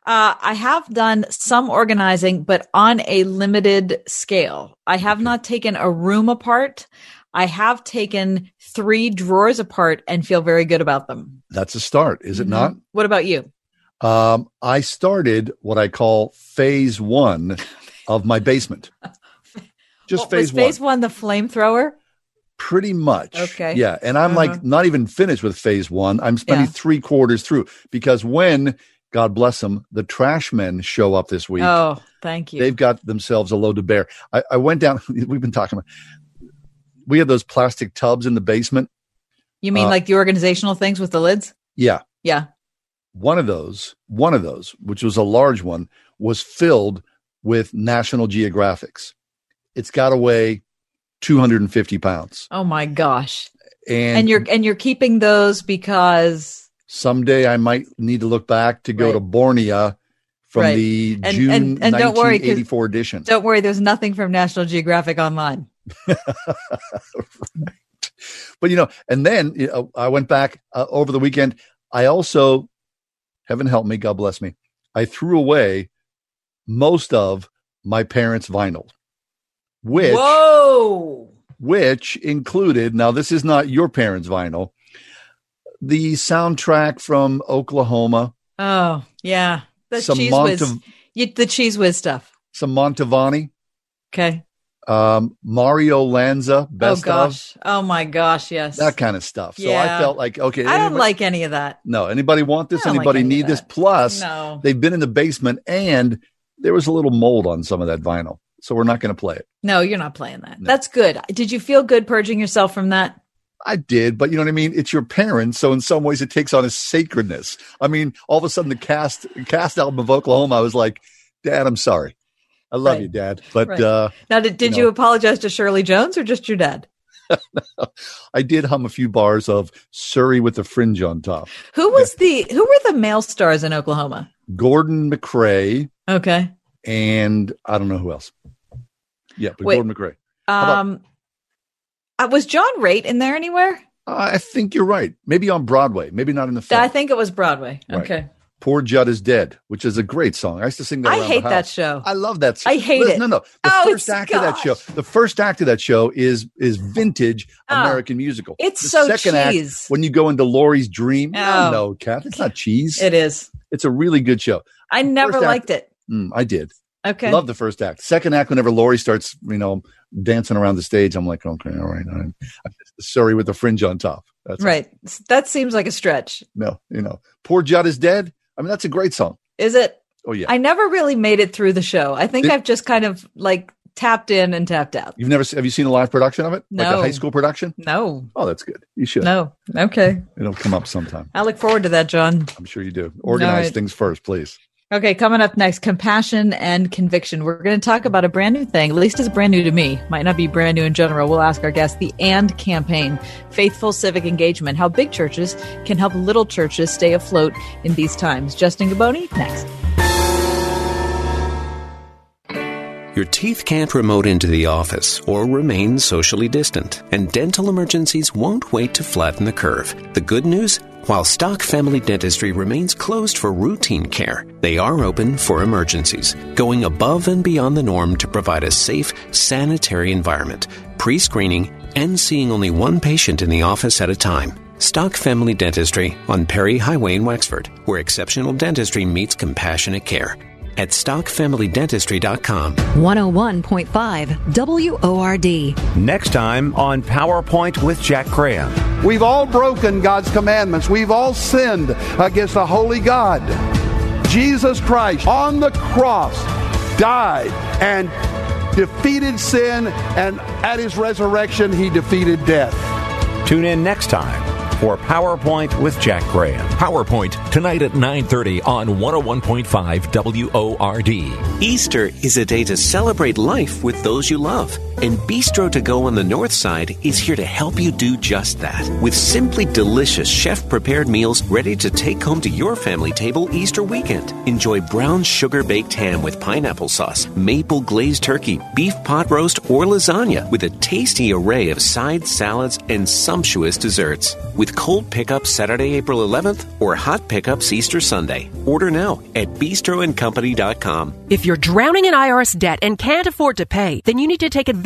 Uh, I have done some organizing, but on a limited scale. I have not taken a room apart. I have taken three drawers apart and feel very good about them. That's a start, is it not? What about you? Um, I started what I call phase one of my basement. Just What, phase was phase one. one the flamethrower? Pretty much. Okay. Yeah. And I'm Uh-huh. like not even finished with phase one. I'm spending Yeah. three quarters through because when, God bless them, the trash men show up this week. Oh, thank you. They've got themselves a load to bear. I, I went down, we've been talking about, we have those plastic tubs in the basement. You mean Uh, like the organizational things with the lids? Yeah. Yeah. One of those, one of those, which was a large one, was filled with National Geographics. It's got to weigh 250 pounds. Oh my gosh. And, And, you're and you're keeping those because someday I might need to look back to go Right. to Borneo from Right. the And- June and- and don't worry, 'cause- 1984 edition. don't worry, there's nothing from National Geographic online. But you know, and then you know, I went back uh, over the weekend. I also, heaven help me, God bless me, I threw away most of my parents' vinyl, which Whoa. which included now this is not your parents' vinyl, the soundtrack from Oklahoma, Oh, yeah. The Some cheese whiz. You, the cheese whiz stuff. some Mantovani, Okay. um, Mario Lanza, best oh gosh. Oh my gosh. Yes. that kind of stuff. So Yeah. I felt like okay, I don't like any of that. No, anybody want this? Like Anybody any need this? Plus, No. they've been in the basement and there was a little mold on some of that vinyl, so we're not going to play it. No, you're not playing that. That's good. Did you feel good purging yourself from that? I did, but you know what I mean. It's your parents, so in some ways it takes on a sacredness. I mean, all of a sudden the cast cast album of Oklahoma, I was like, Dad, I'm sorry, I love Right. you, Dad, but Right. uh, Now, did, did you you, apologize to Shirley Jones or just your dad? I did hum a few bars of Surrey with the fringe on top. Who was the who were the male stars in Oklahoma? Gordon MacRae Okay. and I don't know who else. Yeah, but Wait. Gordon MacRae. about- Um uh, was John Raitt in there anywhere? I think you're right. Maybe on Broadway, maybe not in the film. I think it was Broadway. Right. Okay. Poor Judd is dead, which is a great song. I used to sing that. I hate the that show. I love that. Song. I hate Listen, it. No, no. The Oh, first act of that show, the first act of that show is is vintage Oh, American musical. it's the so second cheese. act when you go into Laurie's dream. Oh. No, Kath, it's not cheese. It is. It's a really good show. I never First act- liked it. Mm, I did. Okay. Love the first act. Second act, whenever Laurie starts, you know, dancing around the stage, I'm like, okay, all right, all right. Sorry with the fringe on top. That's all. right. That seems like a stretch. No, you know, poor Judd is dead. I mean, that's a great song. Is it? Oh yeah. I never really made it through the show. I think Did- I've just kind of like tapped in and tapped out. You've never have you seen a live production of it? Like a No. high school production? No. Oh, that's good. You should. No. Okay. It'll come up sometime. I look forward to that, John. I'm sure you do. Organize right. things first, please. Okay, coming up next, compassion and conviction. We're going to talk about a brand new thing. At least it's brand new to me. Might not be brand new in general. We'll ask our guest the AND campaign, faithful civic engagement, how big churches can help little churches stay afloat in these times. Justin Giboney, next. Your teeth can't remote into the office or remain socially distant, and dental emergencies won't wait to flatten the curve. The good news? While Stock Family Dentistry remains closed for routine care, they are open for emergencies, going above and beyond the norm to provide a safe, sanitary environment, pre screening, and seeing only one patient in the office at a time. Stock Family Dentistry on Perry Highway in Wexford, where exceptional dentistry meets compassionate care. At stockfamilydentistry.com. 101.5 WORD. Next time on PowerPoint with Jack Graham. We've all broken God's commandments. We've all sinned against the holy God. Jesus Christ on the cross died and defeated sin, and at his resurrection, he defeated death. Tune in next time for PowerPoint with Jack Graham. PowerPoint tonight at 9:30 on 101.5 WORD. Easter is a day to celebrate life with those you love. And Bistro to Go on the North Side is here to help you do just that. With simply delicious chef prepared meals ready to take home to your family table Easter weekend. Enjoy brown sugar baked ham with pineapple sauce, maple glazed turkey, beef pot roast, or lasagna with a tasty array of side salads and sumptuous desserts. With cold pickup Saturday, April 11th or hot pickups Easter Sunday. Order now at bistroandcompany.com. If you're drowning in IRS debt and can't afford to pay, then you need to take advantage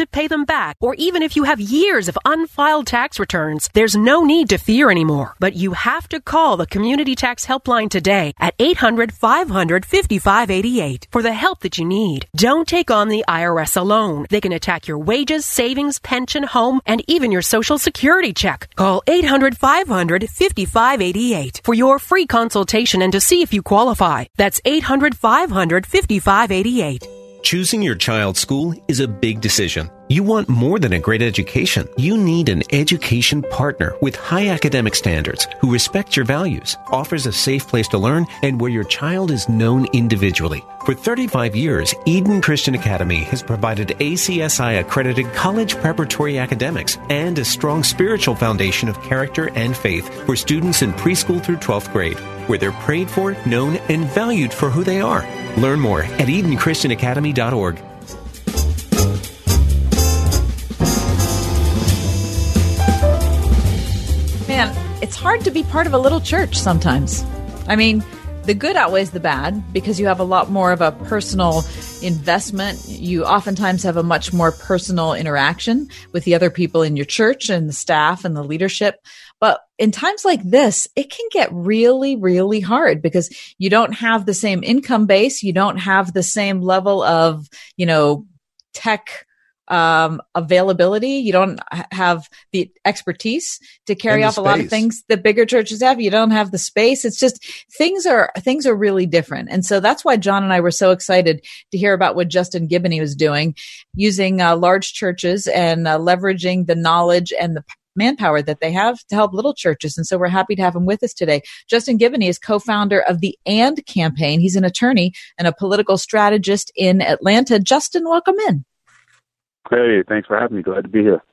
pay them back, or even if you have years of unfiled tax returns, there's no need to fear anymore. But you have to call the Community Tax Helpline today at 800 500 5588 for the help that you need. Don't take on the IRS alone. They can attack your wages, savings, pension, home, and even your social security check. Call 800 500 5588 for your free consultation and to see if you qualify. That's 800 500 5588. Choosing your child's school is a big decision. You want more than a great education. You need an education partner with high academic standards who respects your values, offers a safe place to learn, and where your child is known individually. For 35 years, Eden Christian Academy has provided ACSI accredited college preparatory academics and a strong spiritual foundation of character and faith for students in preschool through 12th grade, where they're prayed for, known, and valued for who they are. Learn more at EdenChristianAcademy.org. Man, it's hard to be part of a little church sometimes. I mean, the good outweighs the bad because you have a lot more of a personal investment. You oftentimes have a much more personal interaction with the other people in your church and the staff and the leadership. But in times like this, it can get really, really hard because you don't have the same income base. You don't have the same level of, you know, tech um, availability. You don't have the expertise to carry off space. a lot of things that bigger churches have. You don't have the space. It's just things are things are really different, and so that's why John and I were so excited to hear about what Justin Giboney was doing, using uh, large churches and uh, leveraging the knowledge and the manpower that they have to help little churches. And so we're happy to have him with us today. Justin Giboney is co-founder of the AND campaign. He's an attorney and a political strategist in Atlanta. Justin, welcome in. Hey, thanks for having me. Glad to be here.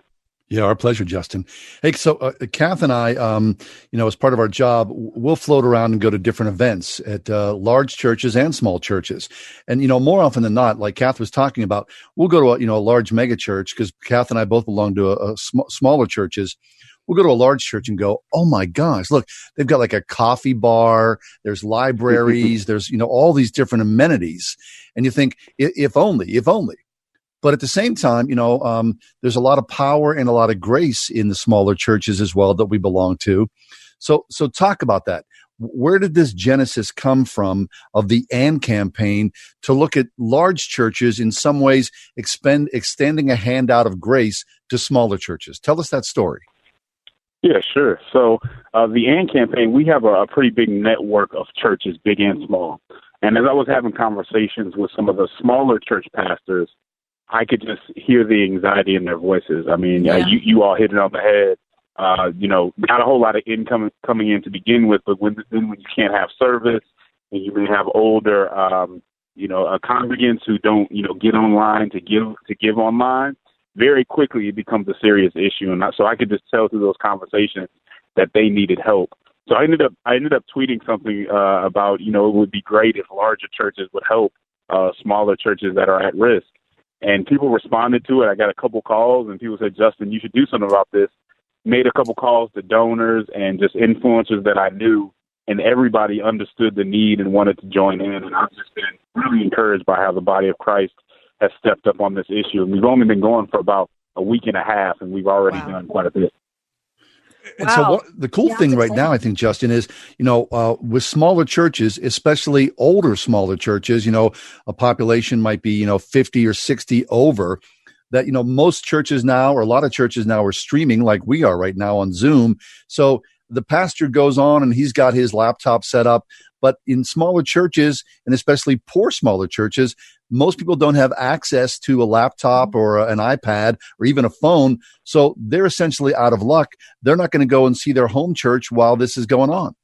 Yeah, our pleasure, Justin. Hey, so uh, Kath and I, um, you know, as part of our job, we'll float around and go to different events at uh, large churches and small churches. And, you know, more often than not, like Kath was talking about, we'll go to a, you know, a large mega church because Kath and I both belong to a, a sm- smaller churches. We'll go to a large church and go, oh my gosh, look, they've got like a coffee bar, there's libraries, there's, you know, all these different amenities. And you think, if only, if only. But at the same time, you know, um, there's a lot of power and a lot of grace in the smaller churches as well that we belong to. So, so talk about that. Where did this genesis come from of the AND campaign to look at large churches in some ways expend, extending a hand out of grace to smaller churches? Tell us that story. Yeah, sure. So uh, the AND campaign, we have a, a pretty big network of churches, big and small. And as I was having conversations with some of the smaller church pastors, I could just hear the anxiety in their voices. I mean, yeah. uh, you you all hit it on the head. Uh, you know, not a whole lot of income coming in to begin with, but when then when you can't have service and you may have older, um, you know, uh, congregants who don't, you know, get online to give to give online, very quickly it becomes a serious issue. And I, so I could just tell through those conversations that they needed help. So I ended up I ended up tweeting something uh, about, you know, it would be great if larger churches would help uh, smaller churches that are at risk and people responded to it. I got a couple calls, and people said, "Justin, you should do something about this." Made a couple calls to donors and just influencers that I knew, and everybody understood the need and wanted to join in. And I've just been really encouraged by how the body of Christ has stepped up on this issue. And we've only been going for about a week and a half, and we've already wow. done quite a bit. And wow. so what, the cool yeah, thing right now, I think, Justin, is, you know, uh, with smaller churches, especially older smaller churches, you know, a population might be, you know, 50 or 60 over that, you know, most churches now or a lot of churches now are streaming like we are right now on Zoom. So the pastor goes on and he's got his laptop set up. But in smaller churches and especially poor smaller churches, most people don't have access to a laptop or an iPad or even a phone. So they're essentially out of luck. They're not going to go and see their home church while this is going on.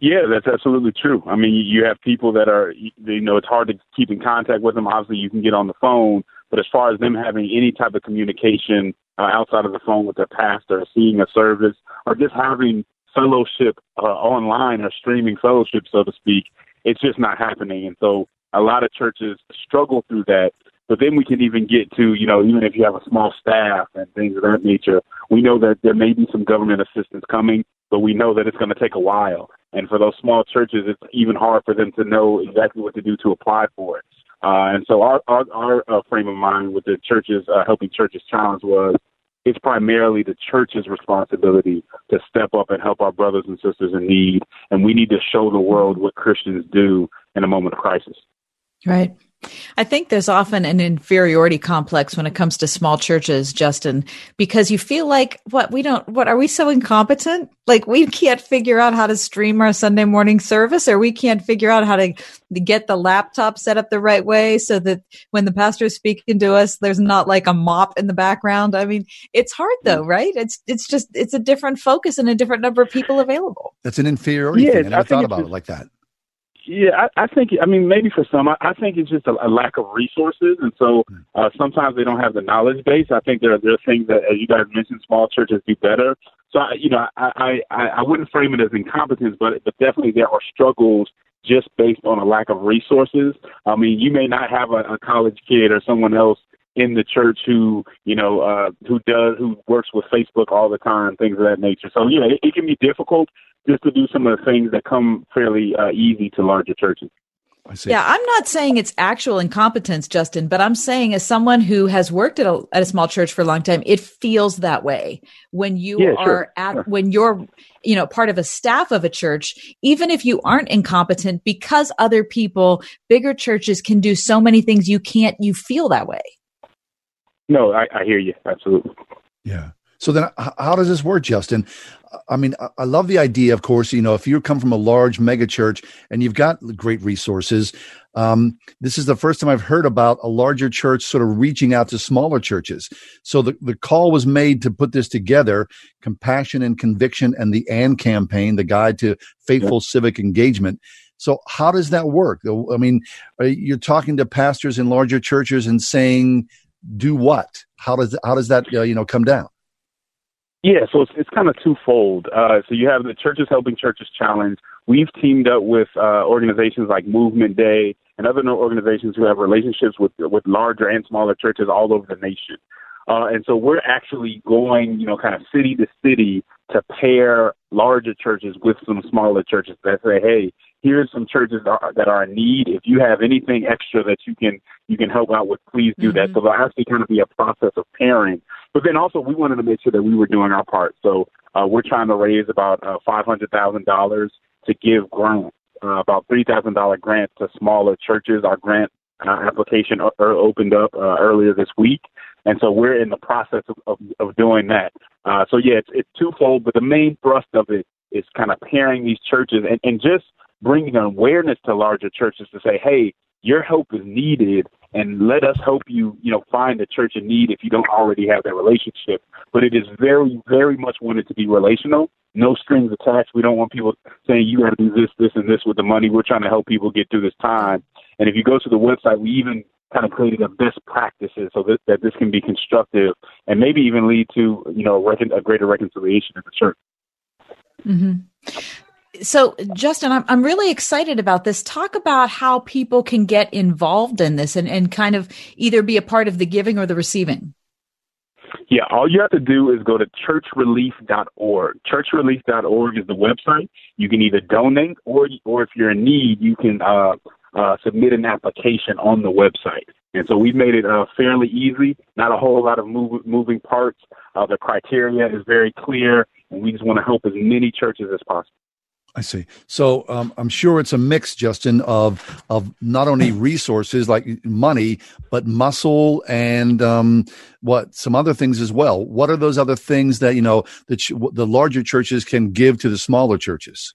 Yeah, that's absolutely true. I mean, you have people that are, you know, it's hard to keep in contact with them. Obviously, you can get on the phone, but as far as them having any type of communication uh, outside of the phone with their pastor, seeing a service, or just having fellowship uh, online or streaming fellowship, so to speak, it's just not happening. And so a lot of churches struggle through that. But then we can even get to, you know, even if you have a small staff and things of that nature, we know that there may be some government assistance coming, but we know that it's going to take a while. And for those small churches, it's even hard for them to know exactly what to do to apply for it. Uh, and so our our, our uh, frame of mind with the churches uh, helping churches challenge was it's primarily the church's responsibility to step up and help our brothers and sisters in need, and we need to show the world what Christians do in a moment of crisis. Right. I think there's often an inferiority complex when it comes to small churches, Justin, because you feel like, what, we don't, what, are we so incompetent? Like we can't figure out how to stream our Sunday morning service or we can't figure out how to get the laptop set up the right way so that when the pastor is speaking to us, there's not like a mop in the background. I mean, it's hard though, mm. right? It's, it's just, it's a different focus and a different number of people available. That's an inferiority Yeah, thing. I never I thought it's about it like that. Yeah, I, I think. I mean, maybe for some, I, I think it's just a, a lack of resources, and so uh, sometimes they don't have the knowledge base. I think there are there are things that, as you guys mentioned, small churches do better. So, I, you know, I, I I I wouldn't frame it as incompetence, but but definitely there are struggles just based on a lack of resources. I mean, you may not have a, a college kid or someone else in the church who you know uh who does who works with Facebook all the time, things of that nature. So yeah, it, it can be difficult just to do some of the things that come fairly uh, easy to larger churches. Yeah, I'm not saying it's actual incompetence, Justin, but I'm saying as someone who has worked at a, at a small church for a long time, it feels that way when you Yeah, are sure, at sure. when you're you know part of a staff of a church, even if you aren't incompetent, because other people, bigger churches can do so many things you can't. You feel that way. No, I, I hear you absolutely. Yeah. So then, how does this work, Justin? I mean, I- love the idea. Of course, you know, if you come from a large mega church and you've got great resources, um, this is the first time I've heard about a larger church sort of reaching out to smaller churches. So the the call was made to put this together: compassion and conviction, and the AND campaign, the guide to faithful civic engagement. So how does that work? I mean, you're talking to pastors in larger churches and saying, "Do what?" How does how does that uh, you know come down? Yeah, so it's, it's kind of twofold. Uh, so you have the Churches Helping Churches Challenge. We've teamed up with uh, organizations like Movement Day and other organizations who have relationships with with larger and smaller churches all over the nation. Uh, and so we're actually going, you know, kind of city to city to pair larger churches with some smaller churches that say, hey, here's some churches that are, that are in need. If you have anything extra that you can you can help out with, please do that. So there'll actually kind of be a process of pairing. But then also we wanted to make sure that we were doing our part. So uh, we're trying to raise about uh, five hundred thousand dollars to give grants, uh, about three thousand dollar grants to smaller churches. Our grant uh, application o- er, opened up uh, earlier this week, and so we're in the process of, of, of doing that. Uh, so yeah, it's, it's twofold, but the main thrust of it is kind of pairing these churches and, and just bringing awareness to larger churches to say, hey, your help is needed, and let us help you, you know, find a church in need if you don't already have that relationship. But it is very, very much wanted to be relational, no strings attached. We don't want people saying you got to do this, this, and this with the money. We're trying to help people get through this time. And if you go to the website, we even kind of creating a best practices so that, that this can be constructive and maybe even lead to, you know, recon- a greater reconciliation in the church. hmm So, Justin, I'm, I'm really excited about this. Talk about how people can get involved in this and, and kind of either be a part of the giving or the receiving. Yeah, all you have to do is go to churchrelief.org. Churchrelief.org is the website. You can either donate or, or if you're in need, you can uh, uh, submit an application on the website. And so we've made it uh, fairly easy. Not a whole lot of move, moving parts. Uh, the criteria is very clear, and we just want to help as many churches as possible. I see. So um, I'm sure it's a mix, Justin, of of not only resources like money, but muscle and um, what some other things as well. What are those other things that you know that the larger churches can give to the smaller churches?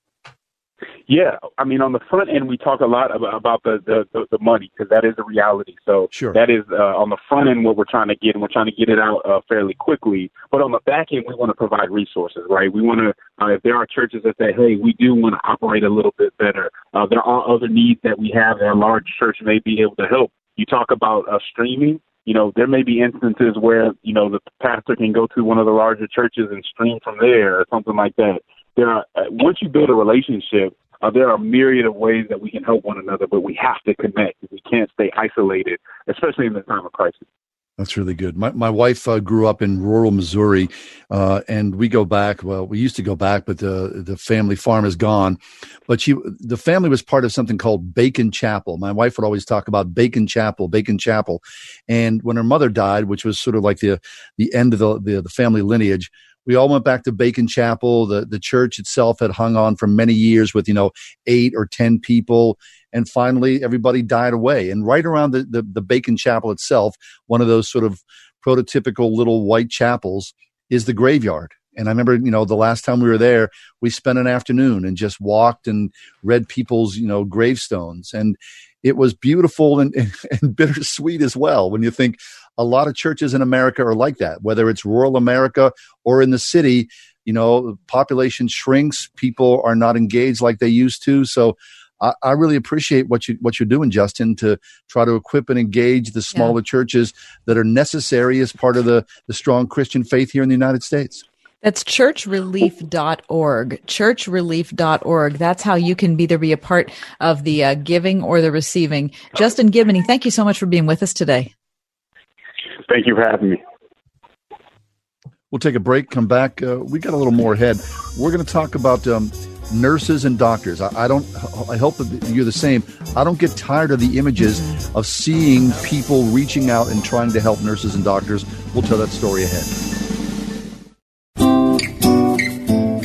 Yeah, I mean, on the front end, we talk a lot about, about the, the, the, the money because that is a reality. So Sure. that is uh, on the front end what we're trying to get, and we're trying to get it out uh, fairly quickly. But on the back end, we want to provide resources, right? We want to, uh, if there are churches that say, hey, we do want to operate a little bit better, uh, there are other needs that we have that a large church may be able to help. You talk about uh, streaming. You know, there may be instances where, you know, the pastor can go to one of the larger churches and stream from there or something like that. There are, uh, once you build a relationship, uh, there are a myriad of ways that we can help one another, but we have to connect. We can't stay isolated, especially in the time of crisis. That's really good. My my wife uh, grew up in rural Missouri, uh, and we go back. Well, we used to go back, but the the family farm is gone. But she, the family was part of something called Bacon Chapel. My wife would always talk about Bacon Chapel, Bacon Chapel. And when her mother died, which was sort of like the the end of the the, the family lineage, we all went back to Bacon Chapel. The the church itself had hung on for many years with you know eight or ten people, and finally everybody died away. And right around the, the, the Bacon Chapel itself, one of those sort of prototypical little white chapels, is the graveyard. And I remember, you know, the last time we were there, we spent an afternoon and just walked and read people's, you know, gravestones. And it was beautiful and, and, bittersweet as well when you think a lot of churches in America are like that, whether it's rural America or in the city, you know, population shrinks, people are not engaged like they used to. So I, I really appreciate what you what you're doing, Justin, to try to equip and engage the smaller yeah. churches that are necessary as part of the, the strong Christian faith here in the United States. That's churchrelief.org. Churchrelief.org. That's how you can either be a part of the uh, giving or the receiving. Justin Giboney, thank you so much for being with us today. Thank you for having me. We'll take a break, come back. Uh, we got a little more ahead. We're going to talk about um, nurses and doctors. I, I, don't. I hope you're the same. I don't get tired of the images of seeing people reaching out and trying to help nurses and doctors. We'll tell that story ahead.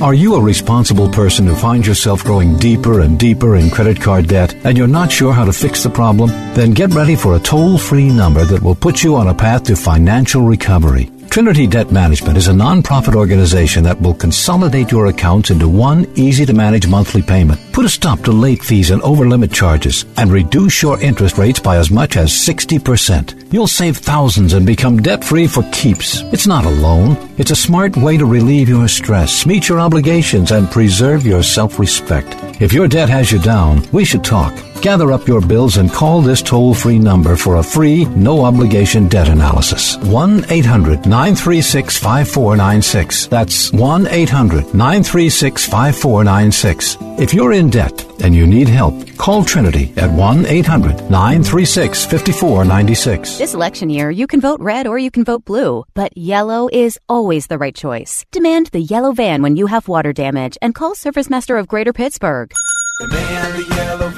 Are you a responsible person who finds yourself growing deeper and deeper in credit card debt and you're not sure how to fix the problem? Then get ready for a toll free number that will put you on a path to financial recovery. Trinity Debt Management is a nonprofit organization that will consolidate your accounts into one easy to manage monthly payment. Put a stop to late fees and over limit charges and reduce your interest rates by as much as 60%. You'll save thousands and become debt free for keeps. It's not a loan. It's a smart way to relieve your stress, meet your obligations, and preserve your self respect. If your debt has you down, we should talk. Gather up your bills and call this toll free number for a free, no obligation debt analysis. 1 800 936 5496. That's 1 800 936 5496. If you're in debt and you need help, call Trinity at 1 800 936 5496. This election year, you can vote red or you can vote blue, but yellow is always the right choice. Demand the yellow van when you have water damage and call Service Master of Greater Pittsburgh. Demand the yellow van.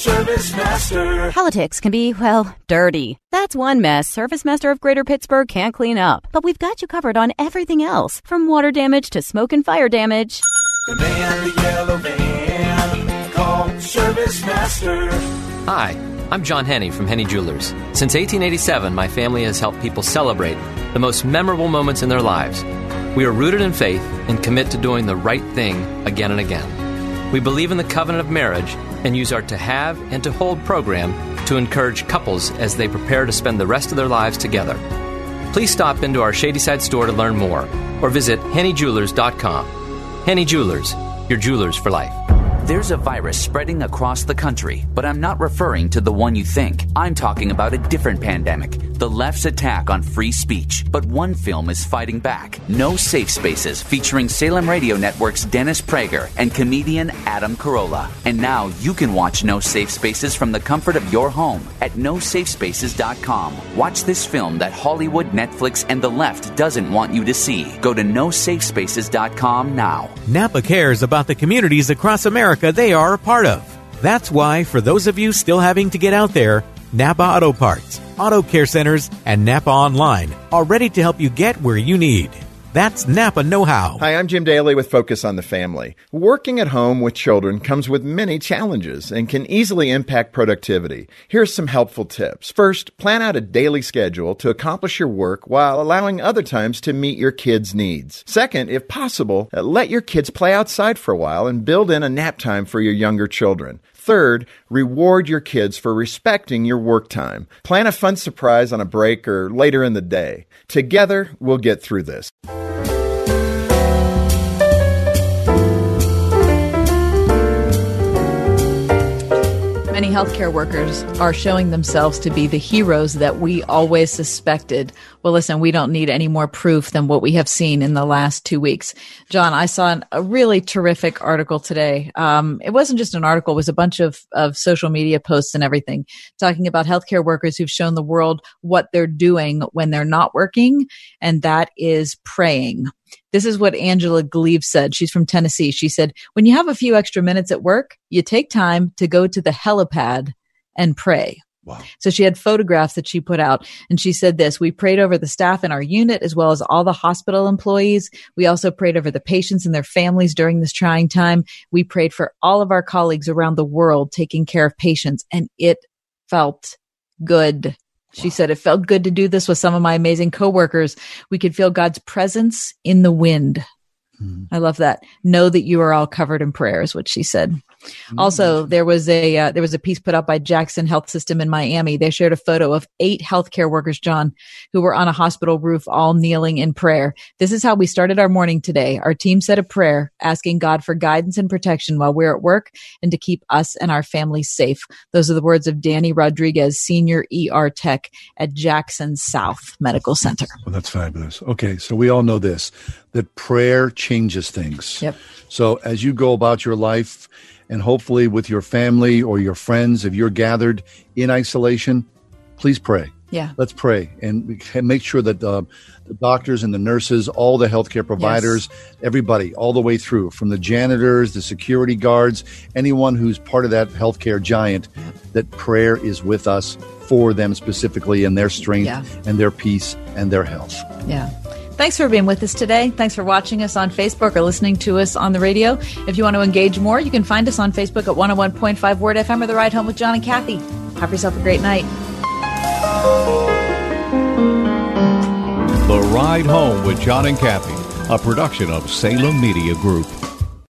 Service Master. Politics can be, well, dirty. That's one mess Service Master of Greater Pittsburgh can't clean up. But we've got you covered on everything else, from water damage to smoke and fire damage. The man, the yellow van, called Service Master. Hi, I'm John Henne from Henne Jewelers. Since 1887, my family has helped people celebrate the most memorable moments in their lives. We are rooted in faith and commit to doing the right thing again and again. We believe in the covenant of marriage and use our To Have and To Hold program to encourage couples as they prepare to spend the rest of their lives together. Please stop into our Shadyside store to learn more or visit hennejewelers.com. Henne Jewelers, your jewelers for life. There's a virus spreading across the country, but I'm not referring to the one you think. I'm talking about a different pandemic the left's attack on free speech. But one film is fighting back No Safe Spaces, featuring Salem Radio Network's Dennis Prager and comedian Adam Carolla. And now you can watch No Safe Spaces from the comfort of your home at nosafespaces.com. Watch this film that Hollywood, Netflix, and the left doesn't want you to see. Go to nosafespaces.com now. Napa cares about the communities across America they are a part of. That's why, for those of you still having to get out there, Napa Auto Parts, Auto Care Centers, and Napa Online are ready to help you get where you need. That's Napa Know How. Hi, I'm Jim Daly with Focus on the Family. Working at home with children comes with many challenges and can easily impact productivity. Here's some helpful tips. First, plan out a daily schedule to accomplish your work while allowing other times to meet your kids' needs. Second, if possible, let your kids play outside for a while and build in a nap time for your younger children. Third, reward your kids for respecting your work time. Plan a fun surprise on a break or later in the day. Together, we'll get through this. Many healthcare workers are showing themselves to be the heroes that we always suspected. Well, listen, we don't need any more proof than what we have seen in the last two weeks. John, I saw an, a really terrific article today. Um, it wasn't just an article; it was a bunch of of social media posts and everything talking about healthcare workers who've shown the world what they're doing when they're not working, and that is praying. This is what Angela Gleave said. She's from Tennessee. She said, when you have a few extra minutes at work, you take time to go to the helipad and pray. Wow. So she had photographs that she put out and she said this, we prayed over the staff in our unit as well as all the hospital employees. We also prayed over the patients and their families during this trying time. We prayed for all of our colleagues around the world taking care of patients and it felt good. She said it felt good to do this with some of my amazing coworkers. We could feel God's presence in the wind. Hmm. I love that. Know that you are all covered in prayer is what she said. Also, there was a uh, there was a piece put up by Jackson Health System in Miami. They shared a photo of eight healthcare workers, John, who were on a hospital roof, all kneeling in prayer. This is how we started our morning today. Our team said a prayer, asking God for guidance and protection while we're at work, and to keep us and our families safe. Those are the words of Danny Rodriguez, senior ER tech at Jackson South Medical Center. Well, that's fabulous. Okay, so we all know this that prayer changes things. Yep. So as you go about your life and hopefully with your family or your friends, if you're gathered in isolation, please pray. Yeah. Let's pray and make sure that uh, the doctors and the nurses, all the healthcare providers, everybody, all the way through, from the janitors, the security guards, anyone who's part of that healthcare giant, that prayer is with us for them specifically and their strength Yeah. and their peace and their health. Yeah. Thanks for being with us today. Thanks for watching us on Facebook or listening to us on the radio. If you want to engage more, you can find us on Facebook at 101.5 Word FM or The Ride Home with John and Kathy. Have yourself a great night. The Ride Home with John and Kathy, a production of Salem Media Group.